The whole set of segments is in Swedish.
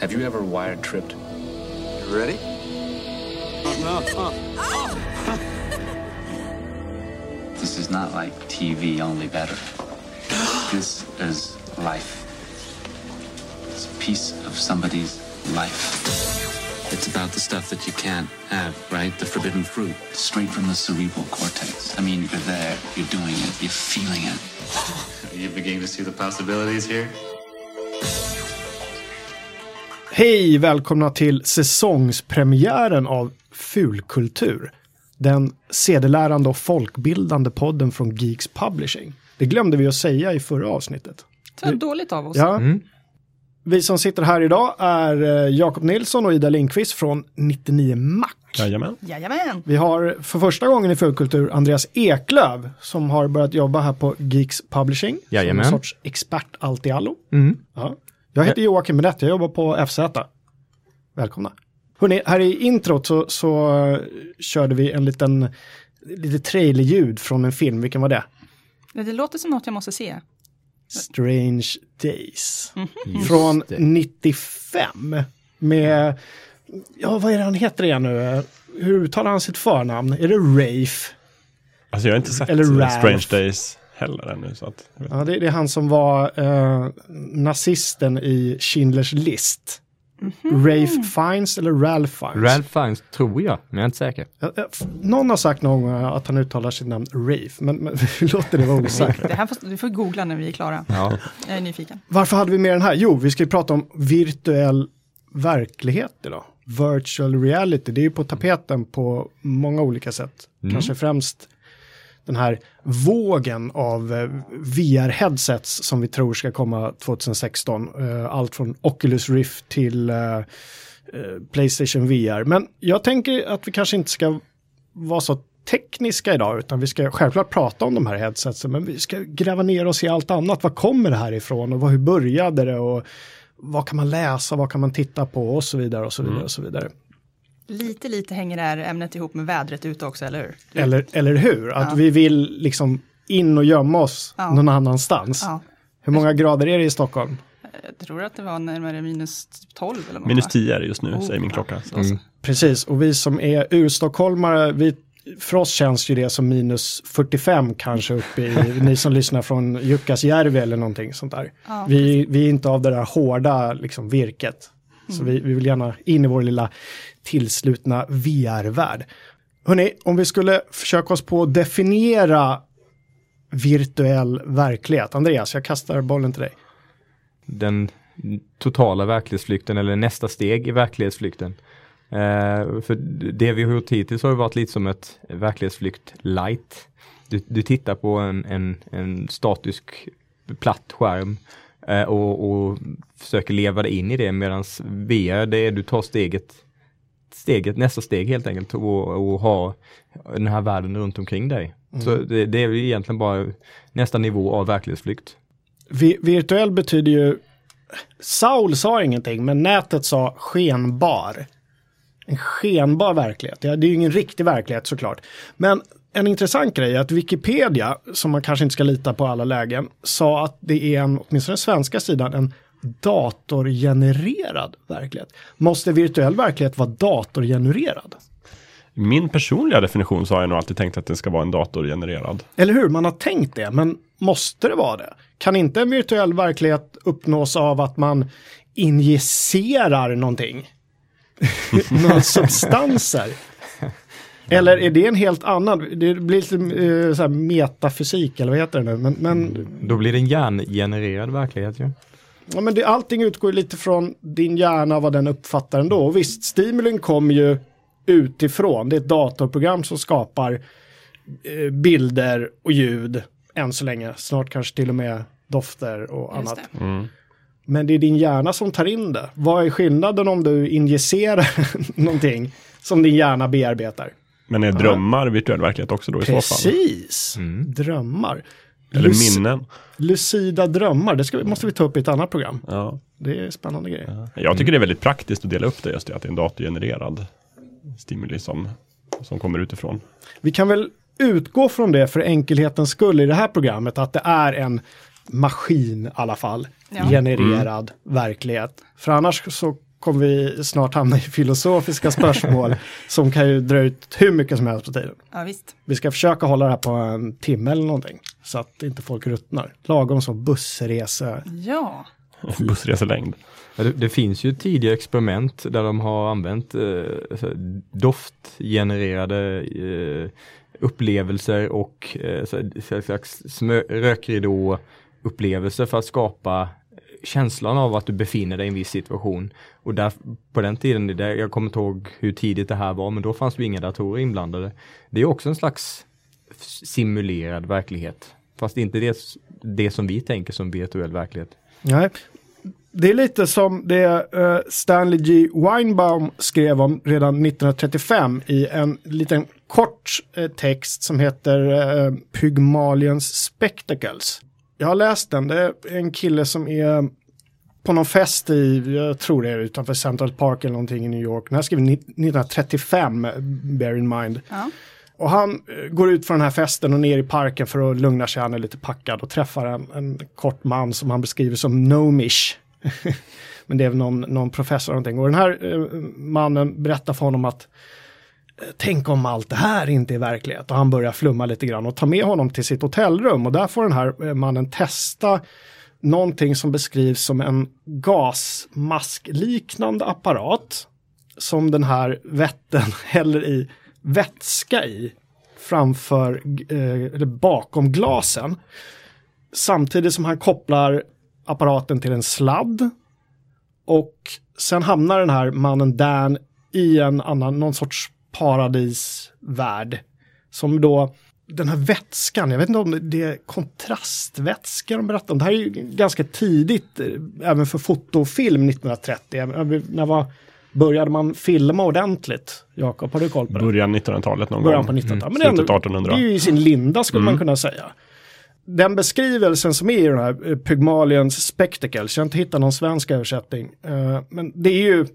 Have you ever wired tripped? You ready? This is not like TV, only better. This is life. It's a piece of somebody's life. It's about the stuff that you can't have, right? The forbidden fruit, straight from the cerebral cortex. I mean, you're there, you're doing it, you're feeling it. Are you beginning to see the possibilities here? Hej, välkomna till säsongspremiären av Fulkultur. Den sedelärande och folkbildande podden från Geeks Publishing. Det glömde vi att säga i förra avsnittet. Så dåligt av oss. Ja. Vi som sitter här idag är eh, Jakob Nilsson och Ida Lindqvist från 99 Mac. Jajamän. Jajamän. Vi har för första gången i Fulkultur Andreas Eklöv som har börjat jobba här på Geeks Publishing. Jajamän. Som en sorts expert allt i allo. Mm. Ja. Jag heter Joakim Benett, jag jobbar på FZ. Välkomna. Hörrni, här i introt så, så eh, körde vi en liten, lite trailerljud från en film, vilken var det? Det låter som något jag måste se. Strange Days. Mhm. Från det. 95. Med, ja vad är det han heter igen nu? Hur uttalar han sitt förnamn? Är det Rafe? Alltså jag har inte sett Eller eh. Strange Days heller ännu. Så att, Ja, det, det är han som var eh, nazisten i Schindlers list. Mhm. Rafe Fiennes eller Ralph Fiennes? Ralph Fiennes tror jag, men jag är inte säker. Någon har sagt någon gång att han uttalar sitt namn Rafe, men, men vi låter det vara osagt. Det här får, du får googla när vi är klara. Ja. Jag är nyfiken. Varför hade vi med den här? Jo, vi ska ju prata om virtuell verklighet idag. Virtual reality, det är ju på tapeten på många olika sätt. Kanske främst den här vågen av eh, VR-headsets som vi tror ska komma 2016. Eh, allt från Oculus Rift till eh, Playstation VR. Men jag tänker att vi kanske inte ska vara så tekniska idag, utan vi ska självklart prata om de här headsetsen, men vi ska gräva ner oss i allt annat. Vad kommer det här ifrån och hur började det och vad kan man läsa, vad kan man titta på och så vidare och så vidare och så vidare. Lite, lite hänger det här ämnet ihop med vädret ute också, eller hur? Eller, eller hur? Att Ja. vi vill liksom in och gömma oss Ja. någon annanstans. Ja, Hur många grader är det i Stockholm? jag tror att det var närmare minus 12 eller. Minus va? 10 är det just nu, Oh, säger min ja. klocka. Mm. Precis, och vi som är urstockholmare, vi, för oss känns ju det som minus 45 kanske uppe i, ni som lyssnar från Jukkasjärvi eller någonting sånt där. Ja, vi, vi är inte av det där hårda liksom, virket. Så vi, vi vill gärna in i vår lilla tillslutna VR-värld. Hörrni, om vi skulle försöka oss på att definiera virtuell verklighet. Andreas, jag kastar bollen till dig. Den totala verklighetsflykten eller nästa steg i verklighetsflykten. Eh, för det vi har gjort hittills har varit lite som ett verklighetsflykt light. Du, du tittar på en, en, en statisk platt skärm eh, och, och försöker leva dig in i det medan VR det är du tar steget steget, nästa steg helt enkelt och, och ha den här världen runt omkring dig. Så det, det är ju egentligen bara nästa nivå av verklighetsflykt. Vi, virtuell betyder ju, Saul sa ingenting, men nätet sa skenbar. En skenbar verklighet. Ja, det är ju ingen riktig verklighet såklart. Men en intressant grej är att Wikipedia, som man kanske inte ska lita på alla lägen, sa att det är en, åtminstone den svenska sidan, en datorgenererad verklighet. Måste virtuell verklighet vara datorgenererad? Min personliga definition så har jag nog alltid tänkt att det ska vara en datorgenererad. Eller hur? Man har tänkt det, men måste det vara det? Kan inte en virtuell verklighet uppnås av att man injicerar någonting? Några substanser? Eller är det en helt annan? Det blir lite eh, så här metafysik eller vad heter det nu? Men, men, Då blir det en hjärngenererad verklighet ju. ja, men det, allting utgår lite från din hjärna, vad den uppfattar ändå. Och visst, stimulin kommer ju utifrån. Det är ett datorprogram som skapar eh, bilder och ljud än så länge. Snart kanske till och med dofter och Just annat. det. Men det är din hjärna som tar in det. Vad är skillnaden om du injicerar någonting som din hjärna bearbetar? Men är drömmar virtuell verklighet också då i så fall? Precis, drömmar. Eller Luc- minnen? Lucida drömmar, det ska, vi- måste vi ta upp i ett annat program. Ja. Det är spännande grejer. Jag tycker det är väldigt praktiskt att dela upp det just det, att det är en datorgenererad stimuli som, som kommer utifrån. Vi kan väl utgå från det för enkelhetens skull i det här programmet, att det är en maskin i alla fall, Ja. genererad verklighet. För annars så kommer vi snart hamna i filosofiska spörsmål som kan ju dra ut hur mycket som helst på tiden. Ja, visst. Vi ska försöka hålla det här på en timme eller någonting så att inte folk ruttnar. Lagom som bussresa. Ja, Bussreselängd. Ja, Det, det finns ju tidiga experiment där de har använt eh, doftgenererade eh, upplevelser och eh, så slags smö- rökridå-upplevelser för att skapa känslan av att du befinner dig i en viss situation. Och där, på den tiden, där, jag kommer inte ihåg hur tidigt det här var, men då fanns det inga datorer inblandade. Det är också en slags simulerad verklighet. Fast inte det, det som vi tänker som virtuell verklighet. Nej. Det är lite som det eh, Stanley G. Weinbaum skrev om redan 1935 i en liten kort eh, text som heter uh, Pygmalions Spectacles. Jag har läst den, det är en kille som är på någon fest i, jag tror det är utanför Central Park eller någonting i New York. Den här skrev 1935, bear in mind. ja. Och han eh, går ut från den här festen och ner i parken för att lugna sig. Han är lite packad och träffar en, en kort man som han beskriver som gnomish. Men det är väl någon, någon professor eller någonting. Och den här eh, mannen berättar för honom att eh, tänk om allt det här inte är verklighet. Och han börjar flumma lite grann och tar med honom till sitt hotellrum. Och där får den här eh, mannen testa någonting som beskrivs som en gasmaskliknande apparat som den här vätten häller i vätska i framför, eh, eller bakom glasen. Samtidigt som han kopplar apparaten till en sladd. Och sen hamnar den här mannen Dan i en annan, någon sorts paradisvärld. Som då, den här vätskan, jag vet inte om det är kontrastvätska de berättar om. Det här är ju ganska tidigt, eh, även för fotofilm 1930. När var, började man filma ordentligt? Jakob, har du koll på det? Början 1900-talet någon Början på gång. 1900-talet. Men det är, ändå, Slutet 1800. det är ju i sin linda skulle man kunna säga. Den beskrivelsen som är i den här eh, Pygmalions Spectacles, jag har inte hittat någon svensk översättning, eh, men det är ju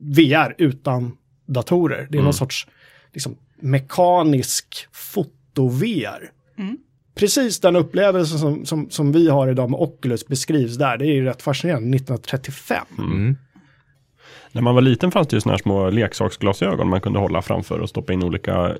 VR utan datorer. Det är någon sorts liksom, mekanisk foto-VR. Precis den upplevelsen som, som, som vi har idag med Oculus beskrivs där, det är ju rätt fascinerande, 1935. När man var liten fanns det ju sådana här små leksaksglasögon man kunde hålla framför och stoppa in olika eh,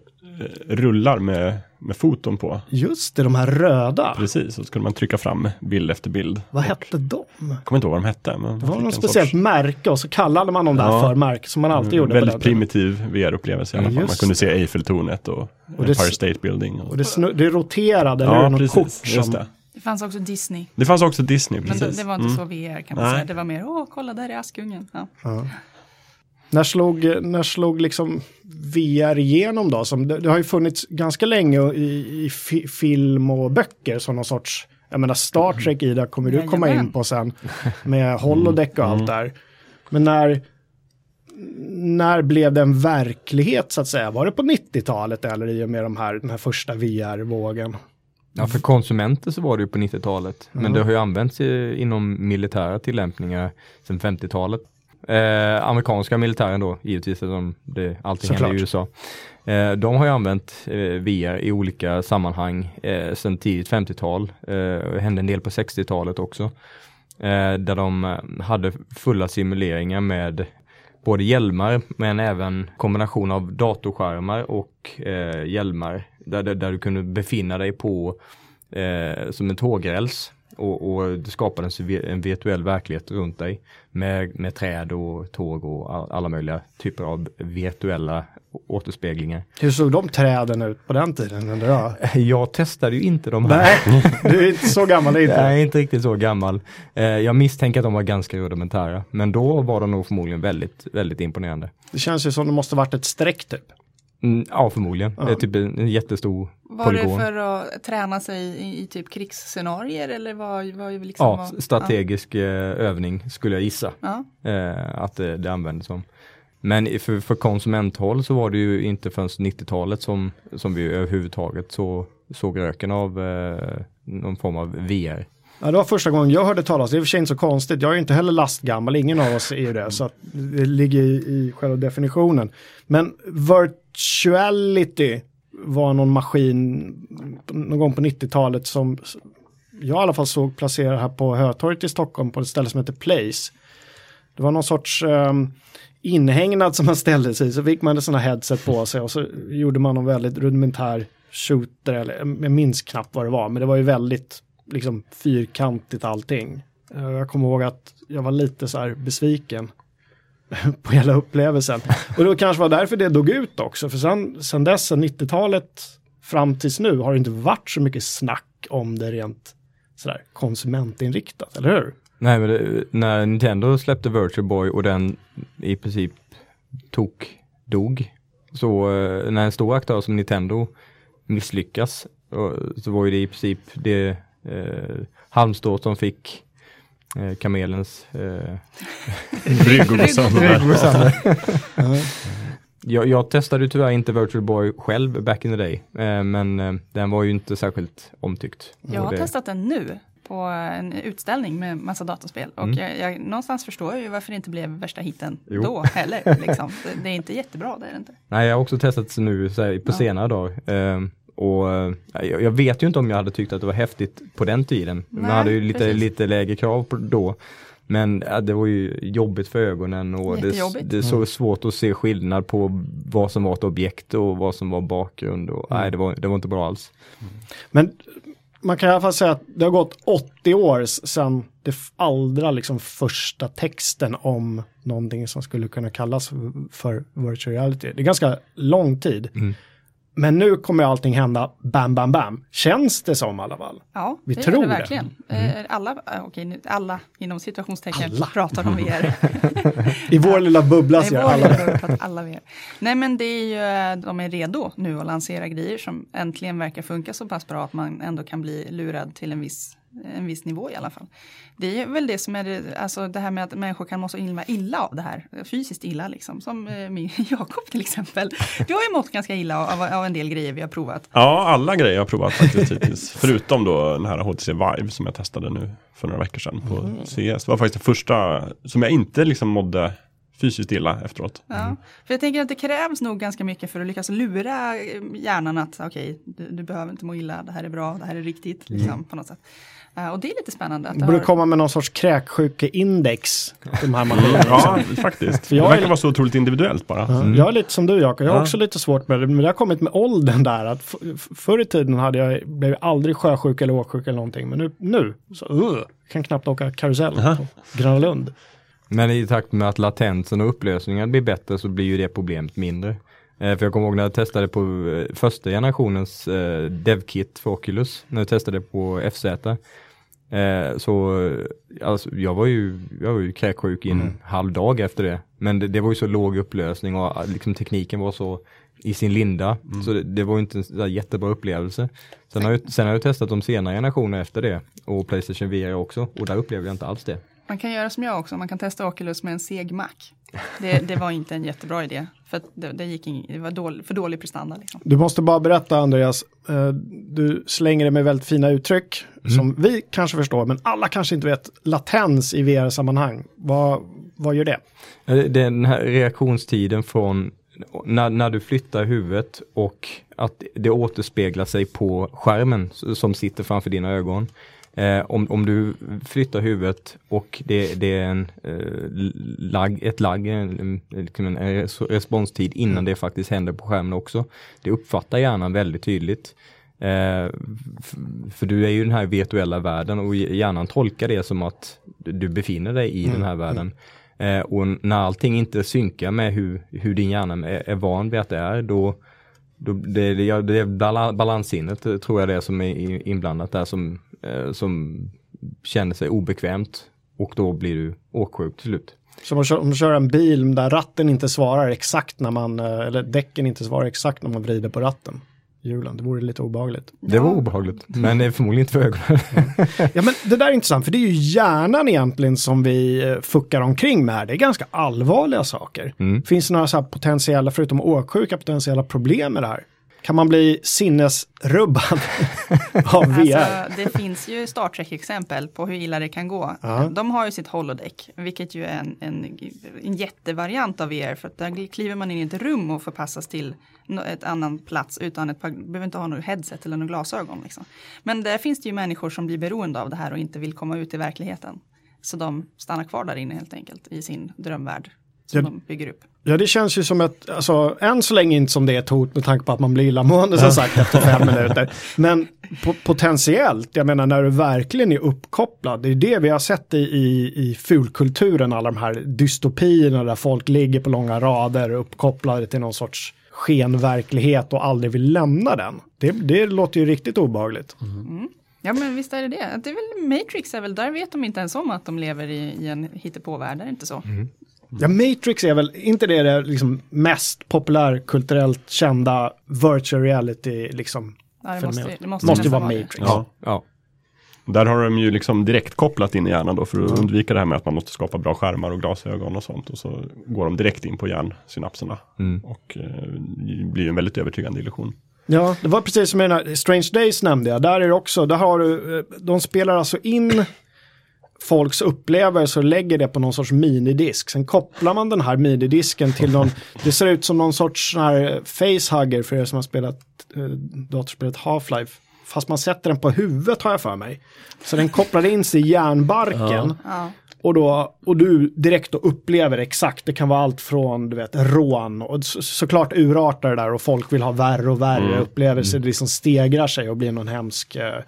rullar med, med foton på. Just det, de här röda. Precis, och så kunde man trycka fram bild efter bild. Vad hette de? Jag kommer inte ihåg vad de hette. Men Det var något speciellt sorts- märke och så kallade man dem där Ja. för märke som man alltid gjorde. på Väldigt primitiv VR-upplevelse i alla fall. Man kunde se Eiffeltornet och, det Empire State Building. Och, Och det, det roterade, eller ja, något precis. kort som... det. Fanns också Disney. det fanns också Disney, Men precis. det, det var inte Mm. så VR kan man Nej. säga. Det var mer, åh, kolla där är Askungen. Ja. När slog, när slog liksom VR igenom då? Som, det, det har ju funnits ganska länge i, i fi, film och böcker som någon sorts, jag menar Star Trek i det kommer du komma in på sen med holodeck och allt där. Men när, när blev det en verklighet så att säga? Var det på 90-talet eller i och med de här, den här första VR-vågen? Ja, för konsumenter så var det ju på 90-talet. Men det har ju använts i, inom militära tillämpningar sedan 50-talet. Eh, amerikanska militären då, givetvis, eftersom det, allting händer i USA. Eh, de har ju använt eh, VR i olika sammanhang eh, sedan tidigt 50-tal. Eh, hände en del på 60-talet också. Eh, där de eh, hade fulla simuleringar med både hjälmar men även kombination av datorskärmar och eh, hjälmar där, där, där du kunde befinna dig på eh, som en tågräls och, och det skapades en vi- en virtuell verklighet runt dig med, med träd och tåg och all, alla möjliga typer av virtuella återspeglingar. Hur såg de träden ut på den tiden? undrar jag? Testade ju inte de här. Nej, du är inte så gammal inte. Är inte riktigt så gammal. Eh, jag misstänker att de var ganska rudimentära. Men då var de nog förmodligen väldigt, väldigt imponerande. Det känns ju som det måste varit ett streck typ. Mm, ja, förmodligen. Det är typ en, en jättestor Var polygon. det för att träna sig i, i typ krigsscenarier eller vad var det liksom? Ja, vad- strategisk eh, övning skulle jag gissa Ja. eh, att det, det användes som. Men för, för konsumenthåll så var det ju inte förrän 90-talet som, som vi överhuvudtaget så, såg röken av eh, någon form av VR. Ja, det var första gången jag hörde talas, det. Är i och för sig inte så konstigt, jag är ju inte heller lastgammal, ingen av oss är ju det, så att det ligger i, i själva definitionen. Men virtuality var någon maskin någon gång på 90-talet som jag i alla fall såg placerad här på Hötorget i Stockholm på ett ställe som heter Place. Det var någon sorts um, inhägnad som man ställde sig i, så fick man en sån här headset på sig och så gjorde man någon väldigt rudimentär shooter, eller jag minns knappt vad det var, men det var ju väldigt liksom fyrkantigt allting. Eh, jag kommer ihåg att jag var lite så här besviken på hela upplevelsen. Och det kanske var därför det dog ut också, för sen, sen dess, 90-talet fram tills nu, har det inte varit så mycket snack om det rent sådär konsumentinriktat, eller hur? Nej, men det, när Nintendo släppte Virtual Boy och den i princip tok dog, så eh, när en stor aktör som Nintendo misslyckas, så var ju det i princip det eh, halmstrå som fick eh, kamelens eh, rygg sönder. jag, jag testade tyvärr inte Virtual Boy själv back in the day, eh, men eh, den var ju inte särskilt omtyckt. Jag har det... testat den nu på en utställning med massa dataspel och mm. jag, jag, någonstans förstår jag ju varför det inte blev värsta hitten jo. då heller. Liksom. Det, det, är inte jättebra, det är det inte. Nej, jag har också testat nu så här, på ja. senare dagar. Eh, och jag, jag vet ju inte om jag hade tyckt att det var häftigt på den tiden. Nej, Man hade ju lite, lite lägre krav på, då. Men ja, det var ju jobbigt för ögonen och det, det är så mm. svårt att se skillnad på vad som var ett objekt och vad som var bakgrund. Och, mm. Nej, det var, det var inte bra alls. Men man kan i alla fall säga att det har gått 80 år sedan det allra liksom första texten om någonting som skulle kunna kallas för virtual reality. Det är ganska lång tid. Men nu kommer allting hända bam, bam, bam. Känns det som i alla fall? Ja, Vi det tror gör det verkligen. Det. Mm. Eh, alla, eh, okej, alla inom situationstecken alla. pratar om VR. I vår lilla bubbla ser alla det. alla VR. Nej, men det är ju, eh, de är redo nu att lansera grejer som äntligen verkar funka så pass bra att man ändå kan bli lurad till en viss en viss nivå i alla fall. Det är väl det som är det, alltså det här med att människor kan må så illa, illa av det här, fysiskt illa liksom, som eh, min Jakob till exempel. Du har ju mått ganska illa av, av, en del grejer vi har provat. Ja, alla grejer jag har provat faktiskt hittills. Förutom då den här HTC Vive som jag testade nu för några veckor sedan på mm. CS. Det var faktiskt det första som jag inte liksom mådde fysiskt illa efteråt. Ja, mm. för jag tänker att det krävs nog ganska mycket för att lyckas lura hjärnan att okej, okay, du, du, behöver inte må illa, det här är bra, det här är riktigt, liksom, mm. på något sätt. Uh, och det är lite spännande. Att det borde har... komma med någon sorts kräksjukeindex. De här ja, faktiskt. För jag det verkar är... vara så otroligt individuellt bara. Mm. Jag är lite som du Jakob, jag har ja. också lite svårt med det. Men det har kommit med åldern där. Att förr i tiden hade jag, blev jag aldrig sjösjuk eller åksjuk eller någonting. Men nu, nu så uh, kan knappt åka karusell uh -huh. på Gröna Lund. Men i takt med att latensen och upplösningen blir bättre så blir ju det problemet mindre. Eh, för jag kommer ihåg när jag testade på eh, första generationens eh, DevKit för Oculus, när jag testade på FZ. Eh, så alltså, jag var ju, jag var ju kräksjuk i en mm. halv dag efter det. Men det, det, var ju så låg upplösning och liksom tekniken var så i sin linda. Mm. Så det, det, var inte en så jättebra upplevelse. Sen har, jag, sen har jag testat de senare generationerna efter det och Playstation VR också och där upplevde jag inte alls det. Man kan göra som jag också, man kan testa Oculus med en seg Mac. Det, det var inte en jättebra idé, för det, det, gick in, det var dålig, för dålig prestanda. Liksom. Du måste bara berätta Andreas, eh, du slänger det med väldigt fina uttryck mm. som vi kanske förstår, men alla kanske inte vet latens i VR-sammanhang. Vad, vad gör det? Den här reaktionstiden från när, när du flyttar huvudet och att det återspeglar sig på skärmen som sitter framför dina ögon. Eh, om, om du flyttar huvudet och det, det är en, eh, lag, ett lag, en, liksom en, en responstid innan mm. det faktiskt händer på skärmen också. Det uppfattar hjärnan väldigt tydligt. Eh, för du är ju i den här virtuella världen och hjärnan tolkar det som att du befinner dig i mm. den här världen. Eh, och när allting inte synkar med hur, hur din hjärna är, är van vid att det är, då, då det, det, det är balanssinnet tror jag det är som är inblandat där som eh, som känner sig obekvämt och då blir du åksjuk till slut. Så om man, kör, en bil där ratten inte svarar exakt när man, eh, eller däcken inte svarar exakt när man vrider på ratten? Hjulen, det vore lite obehagligt. Det var obehagligt, men det är förmodligen inte för ögonen. ja, men det där är intressant, för det är ju hjärnan egentligen som vi eh, fuckar omkring med. Det är ganska allvarliga saker. Mm. Finns det några så potentiella, förutom åksjuka, potentiella problem med det här? Kan man bli sinnesrubbad av VR? Alltså, det finns ju Star Trek-exempel på hur illa det kan gå. Ja. De har ju sitt holodeck, vilket ju är en, en, en jättevariant av VR. För att där kliver man in i ett rum och förpassas till ett annan plats utan ett par, behöver inte ha något headset eller några glasögon. Liksom. Men där finns det ju människor som blir beroende av det här och inte vill komma ut i verkligheten. Så de stannar kvar där inne helt enkelt i sin drömvärld som Ja. de bygger upp. Ja, det känns ju som ett, alltså än så länge inte som det är ett hot med tanke på att man blir illamående som sagt efter fem minuter. Men po- potentiellt, jag menar när du verkligen är uppkopplad, det är det vi har sett i, i, i fulkulturen, alla de här dystopierna där folk ligger på långa rader uppkopplade till någon sorts skenverklighet och aldrig vill lämna den. Det, det låter ju riktigt obehagligt. Ja men visst är det det. det är väl Matrix är väl, där vet de inte ens om att de lever i, i en hittepåvärld, är det inte så? Ja, Matrix är väl inte det, det liksom mest populärkulturellt kända virtual reality liksom Ja, det måste, det måste, måste vara det. Matrix. Ja. Ja. Där har de ju liksom direkt kopplat in i hjärnan då för att undvika det här med att man måste skapa bra skärmar och glasögon och sånt. Och så går de direkt in på hjärnsynapserna. Mm. Och eh, det blir en väldigt övertygande illusion. Ja, det var precis som i den här Strange Days nämnde jag. Där är det också, där har du, eh, de spelar alltså in folks upplevelser och lägger det på någon sorts minidisk. Sen kopplar man den här minidisken till någon, det ser ut som någon sorts sån här facehugger för er som har spelat eh, datorspelet Half-Life. Fast man sätter den på huvudet har jag för mig. Så den kopplar in sig i hjärnbarken. Ja. Och, då, och du direkt då upplever exakt, det kan vara allt från du vet, rån och så, såklart urartar det där och folk vill ha värre och värre upplevelser. Det liksom stegrar sig och blir någon hemsk, eh,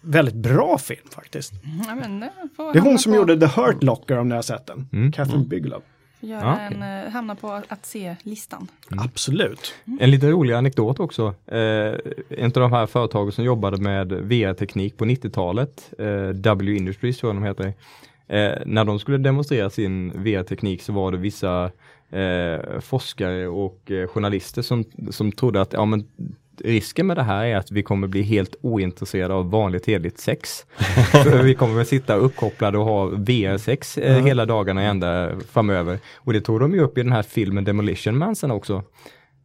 väldigt bra film faktiskt. Ja, men det, får Det är hon som på, gjorde The Hurt Locker om ni har sett den. Catherine Bigelow. Göra Ja, en, eh, hamna på att se-listan. Absolut. En lite rolig anekdot också. Eh, en av de här företagen som jobbade med VR-teknik på 90-talet, eh, W Industries tror jag de heter. Eh, när de skulle demonstrera sin VR-teknik så var det vissa eh, forskare och eh, journalister som, som trodde att ja, men, risken med det här är att vi kommer bli helt ointresserade av vanligt hederligt sex. Vi kommer att sitta uppkopplade och ha VR-sex eh, hela dagarna ända framöver. Och det tog de ju upp i den här filmen Demolition Man sen också.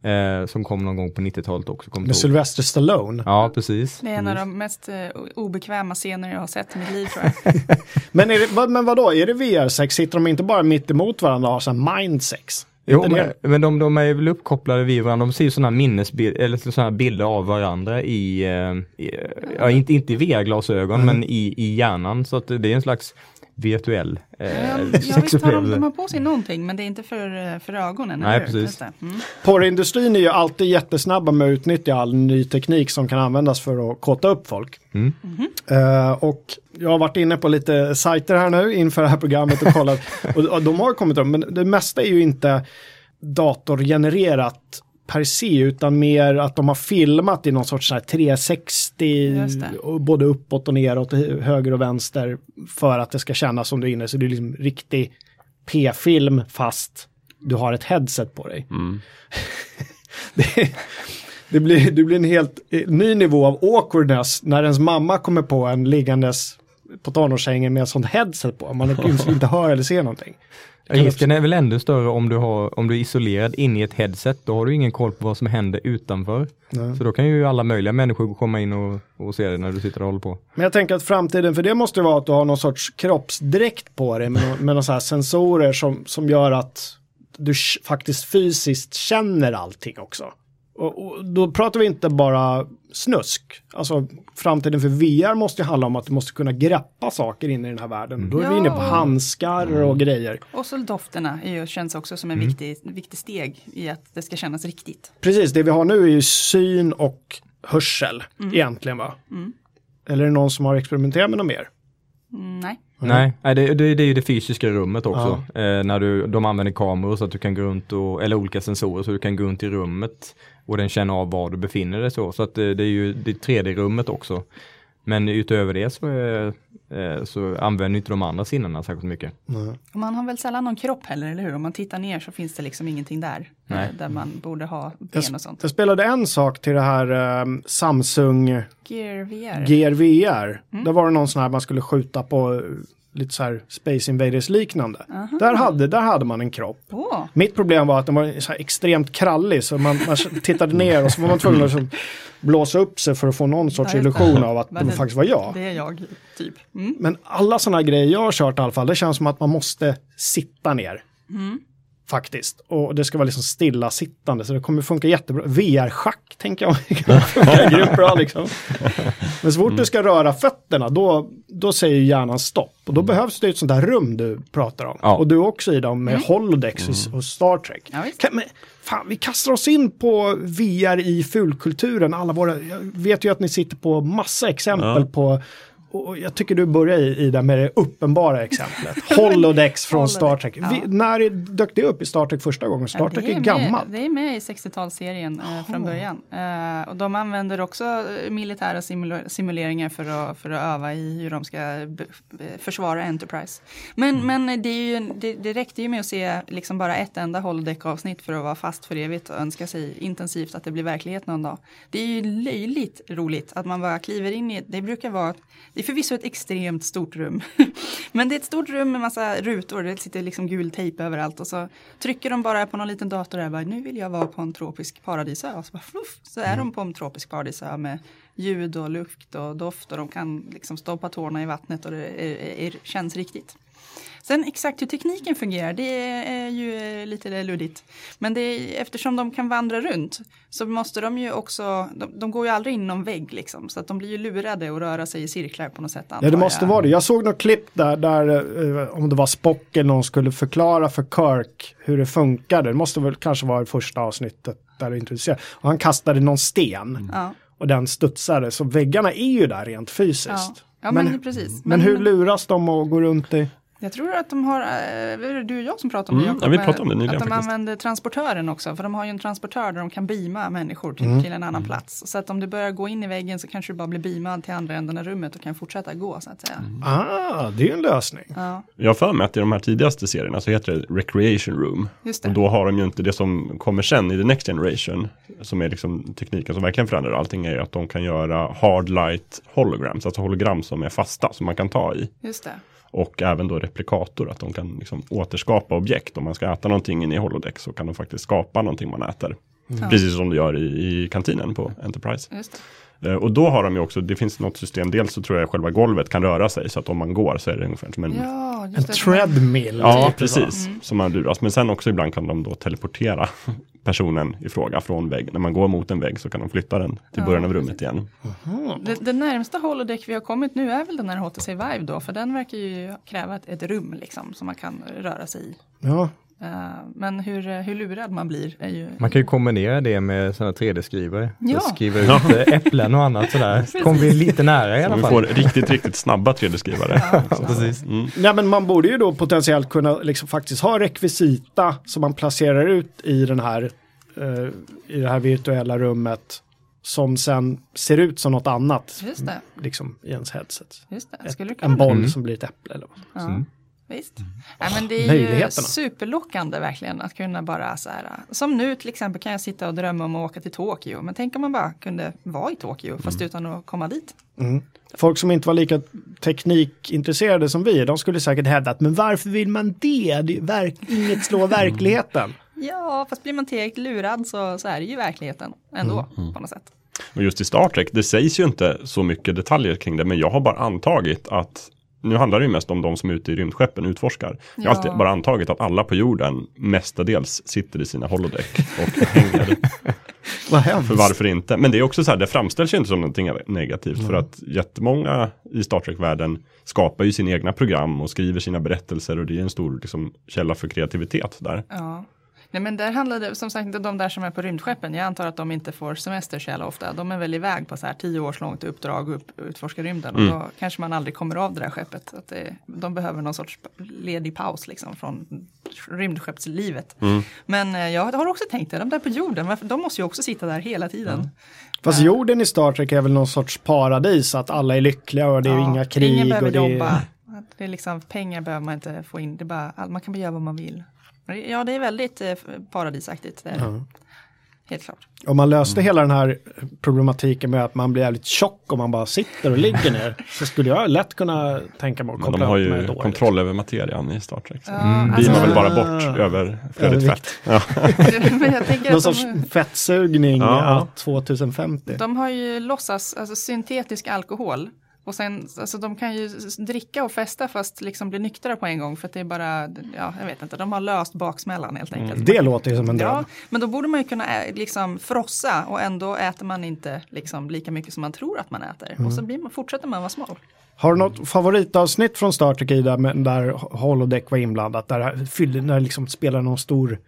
Eh, som kom någon gång på 90-talet också. Kom Med Sylvester Stallone. Ja, precis. Det är en av precis. de mest eh, obekväma scener jag har sett i mitt liv tror jag. Men, är det, vad- men vadå, är det VR-sex? Sitter de inte bara mitt emot varandra och har sån mindsex? Jo, men, de, de är väl uppkopplade vid varandra. De ser ju sådana minnesbilder, eller sådana bilder av varandra i, eh, i ja, inte, inte i VR-glasögon, men i, i hjärnan. Så att det är en slags virtuell eh, Ja, har de, sexupplevelse. de har på sig någonting men det är inte för, eh, för ögonen. Nej, precis. Mm. Porrindustrin är ju alltid jättesnabba med att utnyttja all ny teknik som kan användas för att kåta upp folk. Mm. Eh, och jag har varit inne på lite sajter här nu inför det här programmet och kollat. och, och de har kommit upp, men det mesta är ju inte datorgenererat per se, utan mer att de har filmat i någon sorts så här 360, Just det. och både uppåt och neråt, höger och vänster, för att det ska kännas som du är inne. Så det är liksom riktig P-film fast du har ett headset på dig. det, det, blir, det blir en helt eh, ny nivå av awkwardness när ens mamma kommer på en liggandes på tonårssängen med ett sånt headset på. Man kan inte höra eller se någonting. Risken är väl ännu större om du, har, om du är isolerad inne i ett headset. Då har du ingen koll på vad som händer utanför. Nej. Så då kan ju alla möjliga människor komma in och, och se det när du sitter och håller på. Men jag tänker att framtiden för det måste vara att du har någon sorts kroppsdräkt på dig med, med några sensorer som, som gör att du faktiskt fysiskt känner allting också. Och, och då pratar vi inte bara snusk. Alltså framtiden för VR måste ju handla om att du måste kunna greppa saker in i den här världen. Då är vi inne på handskar och grejer. Och så dofterna är ju, känns också som en Mm. viktig, viktig steg i att det ska kännas riktigt. Precis, det vi har nu är ju syn och hörsel egentligen va? Eller är det någon som har experimenterat med något mer? Nej. Nej, det, det, det är ju det fysiska rummet också. Eh, när du, de använder kameror så att du kan gå runt och, eller olika sensorer så du kan gå runt i rummet och den känner av var du befinner dig så. Så att det, det är ju det 3D-rummet också. Men utöver det så, eh, så använder inte de andra sinnena särskilt mycket. Och man har väl sällan någon kropp heller, eller hur? Om man tittar ner så finns det liksom ingenting där. Nej. eh, Där man borde ha ben och sånt. jag spelade en sak till det här eh, Samsung Gear VR. Gear VR. Där var det någon sån här man skulle skjuta på eh, lite så här Space Invaders liknande. Där hade, där hade man en kropp. Åh, Mitt problem var att den var så extremt krallig så man, man tittade ner och så var man tvungen att blåsa upp sig för att få någon sorts illusion av att det det- faktiskt var jag. det är jag, typ. Mm. Men alla sådana grejer jag har kört i alla fall, det känns som att man måste sitta ner. Faktiskt. Och det ska vara liksom stillasittande så det kommer funka jättebra. VR-schack tänker jag kan funka grymt bra liksom. Men så fort Mm. du ska röra fötterna då, då säger hjärnan stopp. Och då Mm. behövs det ett sånt där rum du pratar om. Ja. Och du också i dem med holodex Mm. och- och Star Trek. Ja, kan, men, fan, vi kastar oss in på VR i fulkulturen. Alla våra, jag vet ju att ni sitter på massa exempel Ja. på och jag tycker du börjar i, i det med det uppenbara exemplet. Holodex från Star Trek. ja. Vi, när dök det upp i Star Trek första gången? Star Trek är, med, gammalt. Det är med i 60-talsserien eh, från början. Eh, och de använder också eh, militära simula- simuleringar för att, för att öva i hur de ska be- försvara Enterprise. Men, Mm. men det, är ju, det, det räckte ju med att se liksom bara ett enda holodeck-avsnitt för att vara fast för evigt och önska sig intensivt att det blir verklighet någon dag. Det är ju löjligt roligt att man bara kliver in i, det brukar vara, det är förvisso ett extremt stort rum. Men det är ett stort rum med massa rutor, det sitter liksom gul tejp överallt och så trycker de bara på någon liten dator där, bara, nu vill jag vara på en tropisk paradisö. Och så, bara, fluff, så är de på en tropisk paradisö med ljud och lukt och doft och de kan liksom stoppa tårna i vattnet och det är, är, är, känns riktigt. Sen exakt hur tekniken fungerar, det är ju eh, lite luddigt. Men är, eftersom de kan vandra runt så måste de ju också, de, de går ju aldrig in någon vägg liksom. Så att de blir ju lurade och röra sig i cirklar på något sätt. Ja, det måste jag. vara det. Jag såg något klipp där, där eh, om det var Spock eller någon skulle förklara för Kirk hur det funkade. Det måste väl kanske vara i första avsnittet där det introducerades. Och han kastade någon sten Ja, och den studsade. Så väggarna är ju där rent fysiskt. ja. ja men, precis. Men hur luras de att gå runt i? Jag tror att de har, eh, var det du och jag som pratade om det Mm, ja, vi pratade om det Att nyligen de faktiskt. använder transportören också, för de har ju en transportör där de kan beama människor till, Mm. till en annan plats. Så att om du börjar gå in i väggen så kanske du bara blir beamad till andra änden av rummet och kan fortsätta gå så att säga. Mm. Ah, det är en lösning. Ja, Jag har för mig att i de här tidigaste serierna så heter det Recreation Room. just det. Och då har de ju inte det som kommer sen i The Next Generation, som är liksom tekniken som verkligen förändrar allting, är ju att de kan göra hard light holograms, alltså hologram som är fasta, som man kan ta i. Just det. Och även då replikator, att de kan liksom återskapa objekt. Om man ska äta någonting inne i holodeck så kan de faktiskt skapa någonting man äter. Precis som de gör i, i kantinen på Enterprise. Eh, Och då har de ju också, det finns något system, dels så tror jag själva golvet kan röra sig, så att om man går så är det ungefär som en Ja, En just det. treadmill. Ja, typ, precis. Mm. Som man luras. Men sen också ibland kan de då teleportera personen i fråga från vägg. När man går mot en vägg så kan de flytta den till Ja, början av rummet igen. Det, det närmsta holodeck vi har kommit nu är väl den här HTC Vive då, för den verkar ju kräva ett, ett rum liksom som man kan röra sig i. Ja. Eh, men hur, hur lurad man blir är ju... Man kan ju kombinera det med sådana 3D-skrivare. Ja. Så Skriva ut eh, äpplen och annat sådär. Kommer vi lite nära i alla Så vi fall. får riktigt, riktigt snabba 3D-skrivare. Ja, precis. Mm. Nej, men man borde ju då potentiellt kunna liksom faktiskt ha rekvisita som man placerar ut i den här eh, i det här virtuella rummet som sen ser ut som något annat Just det, liksom i ens headset. just det. Ett, Skulle en boll Mm. som blir ett äpple. Eller vad. Ja, Mm. Visst. Ja, men det är ju superlockande verkligen att kunna bara så här. Som nu till exempel kan jag sitta och drömma om att åka till Tokyo. Men tänk om man bara kunde vara i Tokyo fast utan att komma dit. Mm. Folk som inte var lika teknikintresserade som vi, de skulle säkert hävda att men varför vill man det? det verk- inget slår verkligheten. Ja, fast blir man tillräckligt lurad så, så är det ju verkligheten ändå på något sätt. Och just i Star Trek, det sägs ju inte så mycket detaljer kring det, men jag har bara antagit att nu handlar det ju mest om de som är ute i rymdskeppen utforskar. Jag har Ja. alltid bara antagit att alla på jorden mestadels sitter i sina holodeck och hänger. Vad hemskt. För varför inte? Men det är också så här, det framställs ju inte som någonting negativt. För att jättemånga i Star Trek-världen skapar ju sina egna program och skriver sina berättelser och det är en stor liksom, källa för kreativitet där. Ja. Nej men där handlar det, som sagt, de där som är på rymdskeppen, jag antar att de inte får semester så jävla ofta. De är väl iväg på så här tio års långt uppdrag och upp, utforska rymden. Mm. Och då kanske man aldrig kommer av det där skeppet. Att det, de behöver någon sorts ledig paus liksom från rymdskeppslivet. Mm. Men eh, jag har också tänkt det, de där på jorden, varför- de måste ju också sitta där hela tiden. Fast jorden i Star Trek är väl någon sorts paradis, att alla är lyckliga och det är Ja, inga krig. Ingen behöver och det är... jobba. Det är liksom, pengar behöver man inte få in, det är bara, man kan bara göra vad man vill. Ja, det är väldigt eh, paradisaktigt. Det är. Ja. Helt klart. Om man löste hela den här problematiken med att man blir jävligt tjock om man bara sitter och ligger ner så skulle jag lätt kunna tänka mig att Men de koppla har ju år. kontroll över materian i Star Trek. Så. Ja, Mm, alltså- beamar väl bara bort över Övervikt. fett. Ja. Men jag tänker Någon att sorts de, fettsugning ja. 2050. de har ju låtsas, alltså syntetisk alkohol Och sen, alltså de kan ju dricka och festa fast liksom bli nyktra på en gång för att det är bara, ja jag vet inte, de har löst baksmällan helt enkelt. Det låter ju som en dröm. Ja, men då borde man ju kunna ä, liksom frossa och ändå äter man inte liksom lika mycket som man tror att man äter. Och så blir man, fortsätter man vara smal. Har du något favoritavsnitt från Star Trek i där, holodeck var inblandat? Där det liksom spelar någon stor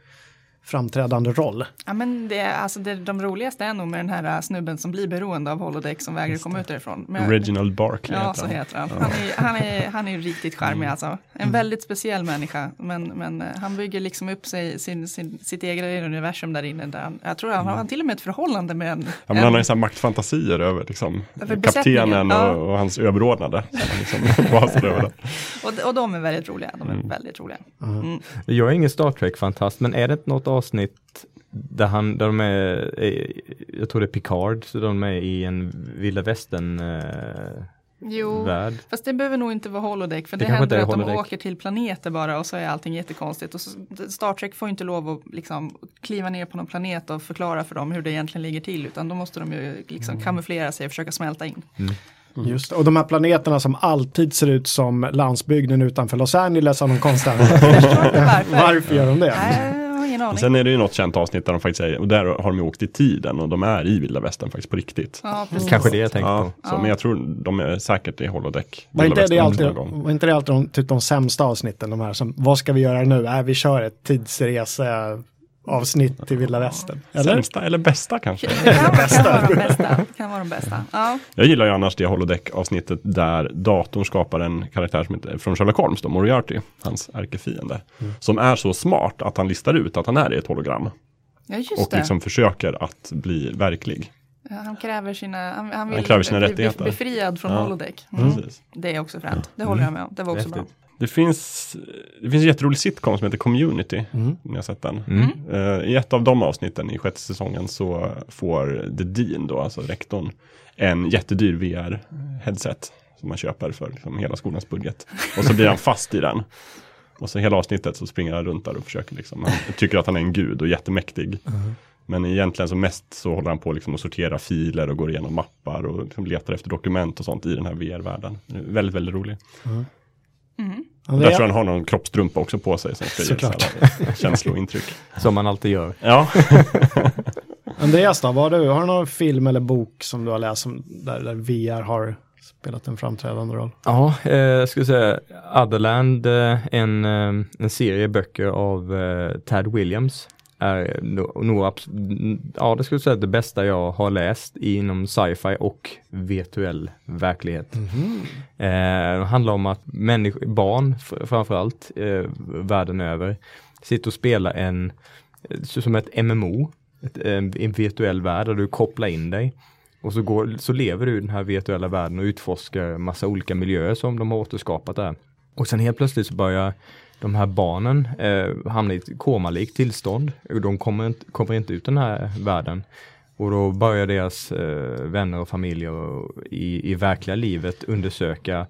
framträdande roll? Ja, men det, alltså det, de roligaste är nog med den här äh, snubben som blir beroende av holodeck som vägrar komma ut därifrån. Men, Reginald Barkley Ja, heter så han. heter han. Han är, han är, han är riktigt charmig alltså. En väldigt speciell människa. Men, men eh, han bygger liksom upp sig, sin, sin, sitt eget universum där inne. Där han, jag tror han har till och med ett förhållande med en... Ja, men han har ju så här maktfantasier över liksom, kaptenen ja. och, och hans överordnade. Så han liksom basar över det. och, och de är väldigt roliga. De är väldigt roliga. Mm. Jag är ingen Star Trek-fantast, men är det något avsnitt där, han, där de är, jag tror det är Picard, så de är i en vilda västern eh, Jo, värld. fast det behöver nog inte vara holodeck. För Det det, händer att de holodeck. åker till planeter bara och så är allting jättekonstigt. Och så, Star Trek får inte lov att liksom kliva ner på någon planet och förklara för dem hur det egentligen ligger till. Utan då måste de ju liksom kamouflera sig och försöka smälta in. Just det. Och de här planeterna som alltid ser ut som landsbygden utanför Los Angeles av någon konstig Varför? Varför gör de det? Har ingen aning. Sen är det ju något känt avsnitt där de faktiskt är, och där har de ju åkt i tiden och de är i vilda västern faktiskt på riktigt. Ja, precis. Kanske det jag tänkte Ja, på. så, Ja. Men jag tror de är säkert i holodeck. Var inte, det alltid, var inte det alltid de, typ de sämsta avsnitten? De här som, vad ska vi göra nu? Äh, vi kör ett tidsresa avsnitt till vilda västern. Eller? Sämsta eller bästa kanske. Det kan, vara- kan vara de bästa. Kan vara de bästa. Ja. Jag gillar ju annars det holodeck-avsnittet där datorn skapar en karaktär som heter, från Sherlock Holmes, då, Moriarty, hans ärkefiende. Som är så smart att han listar ut att han är i ett hologram. ja, just Och det. liksom försöker att bli verklig. Han kräver sina, han, han vill kräver sina bli rättigheter. befriad från Ja. holodeck. Mm. Det är också fränt. Det håller jag med om. Det var också bra. Det finns, det finns en jätterolig sitcom som heter Community. Om ni har sett den. Mm. Eh, I ett av de avsnitten i sjätte säsongen så får The Dean då, alltså rektorn, en jättedyr VR-headset. Som man köper för liksom hela skolans budget. Och så blir han fast i den. Och så hela avsnittet så springer han runt där och försöker liksom, han tycker att han är en gud och jättemäktig. Men egentligen så mest så håller han på liksom att sortera filer och går igenom mappar och liksom letar efter dokument och sånt i den här VR-världen. Väldigt, väldigt rolig. Ja, Där det tror jag han har någon kroppstrumpa också på sig som ska ge Såklart. känslointryck. Som man alltid gör. Ja, Andreas då, vad har du? Har du någon film eller bok som du har läst som, där, där VR har spelat en framträdande roll? Ja, eh, jag skulle säga Otherland, eh, en, eh, en serie böcker av eh, Tad Williams. Är nog, ja, det skulle jag säga det bästa jag har läst inom sci-fi och virtuell verklighet. Eh, det handlar om att människor, barn fr- framförallt, eh, världen över, sitter och spelar en, eh, som ett MMO, ett, en, en virtuell värld där du kopplar in dig. Och så, går, så lever du i den här virtuella världen och utforskar massa olika miljöer som de har återskapat där. Och sen helt plötsligt så börjar de här barnen eh, hamnar i ett komalikt tillstånd. De kommer inte, kommer inte ut den här världen. Och då börjar deras eh, vänner och familjer i, i verkliga livet undersöka eh,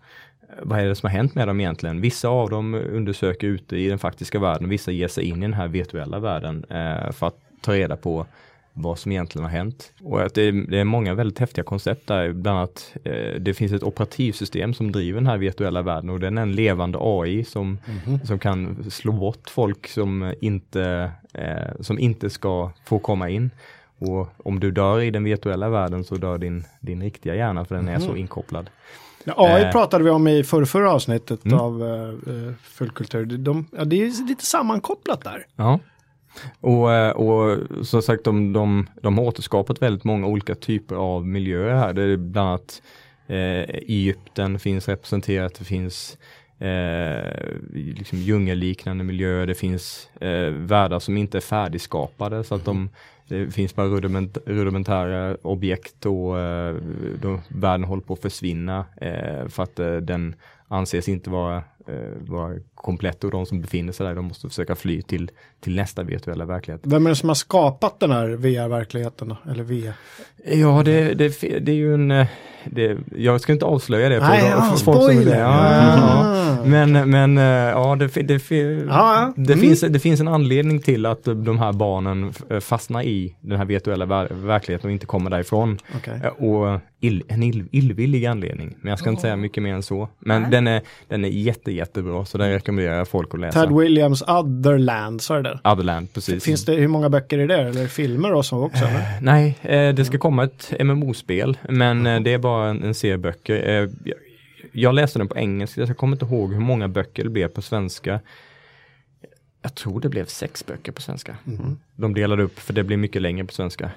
vad är det som har hänt med dem egentligen? Vissa av dem undersöker ute i den faktiska världen, vissa ger sig in i den här virtuella världen eh, för att ta reda på vad som egentligen har hänt. Och att det, är, det är många väldigt häftiga koncept där, bland annat eh, det finns ett operativsystem som driver den här virtuella världen och den är en levande AI som, som kan slå bort folk som inte, eh, som inte ska få komma in. Och om du dör i den virtuella världen så dör din, din riktiga hjärna för den är så inkopplad. Ja, AI Eh. pratade vi om i förra, förra avsnittet Mm. av uh, Fullkultur. De, ja, det är lite sammankopplat där. Ja. Och, eh, och som sagt, de, de, de har återskapat väldigt många olika typer av miljöer här. Det är bland annat eh, Egypten finns representerat, det finns eh, liksom djungelliknande miljöer, det finns eh, världar som inte är färdigskapade så att de det finns bara rudiment, rudimentära objekt och eh, då världen håller på att försvinna eh, för att eh, den anses inte vara, vara komplett och de som befinner sig där de måste försöka fly till, till nästa virtuella verklighet. Vem är det som har skapat den här VR-verkligheten? Eller VR? Ja, det, det, det är ju en... eh, Det, jag ska inte avslöja det. Nej, ja, för folk som vill det. spoiler. Ja. Men, men eh, ja, det, det, Ja, ja. det, Mm. finns, det finns en anledning till att de här barnen fastnar i den här virtuella ver verkligheten och inte komma därifrån. Eh, Och ill, en ill, illvillig anledning. Men jag ska inte säga mycket mer än så. Men Nej. den är, den är jätte, jättebra så den rekommenderar jag folk att läsa. Ted Williams Otherland, sa du det? Otherland, precis. Finns det, hur många böcker är det? Eller filmer och så också? Eller? Nej, eh, det ska komma ett MMO-spel, men eh, det är bara en, en serie böcker. Eh, jag, läste den på engelska, jag kommer inte ihåg hur många böcker det blev på svenska. Jag tror det blev sex böcker på svenska. De delade upp, för det blir mycket längre på svenska.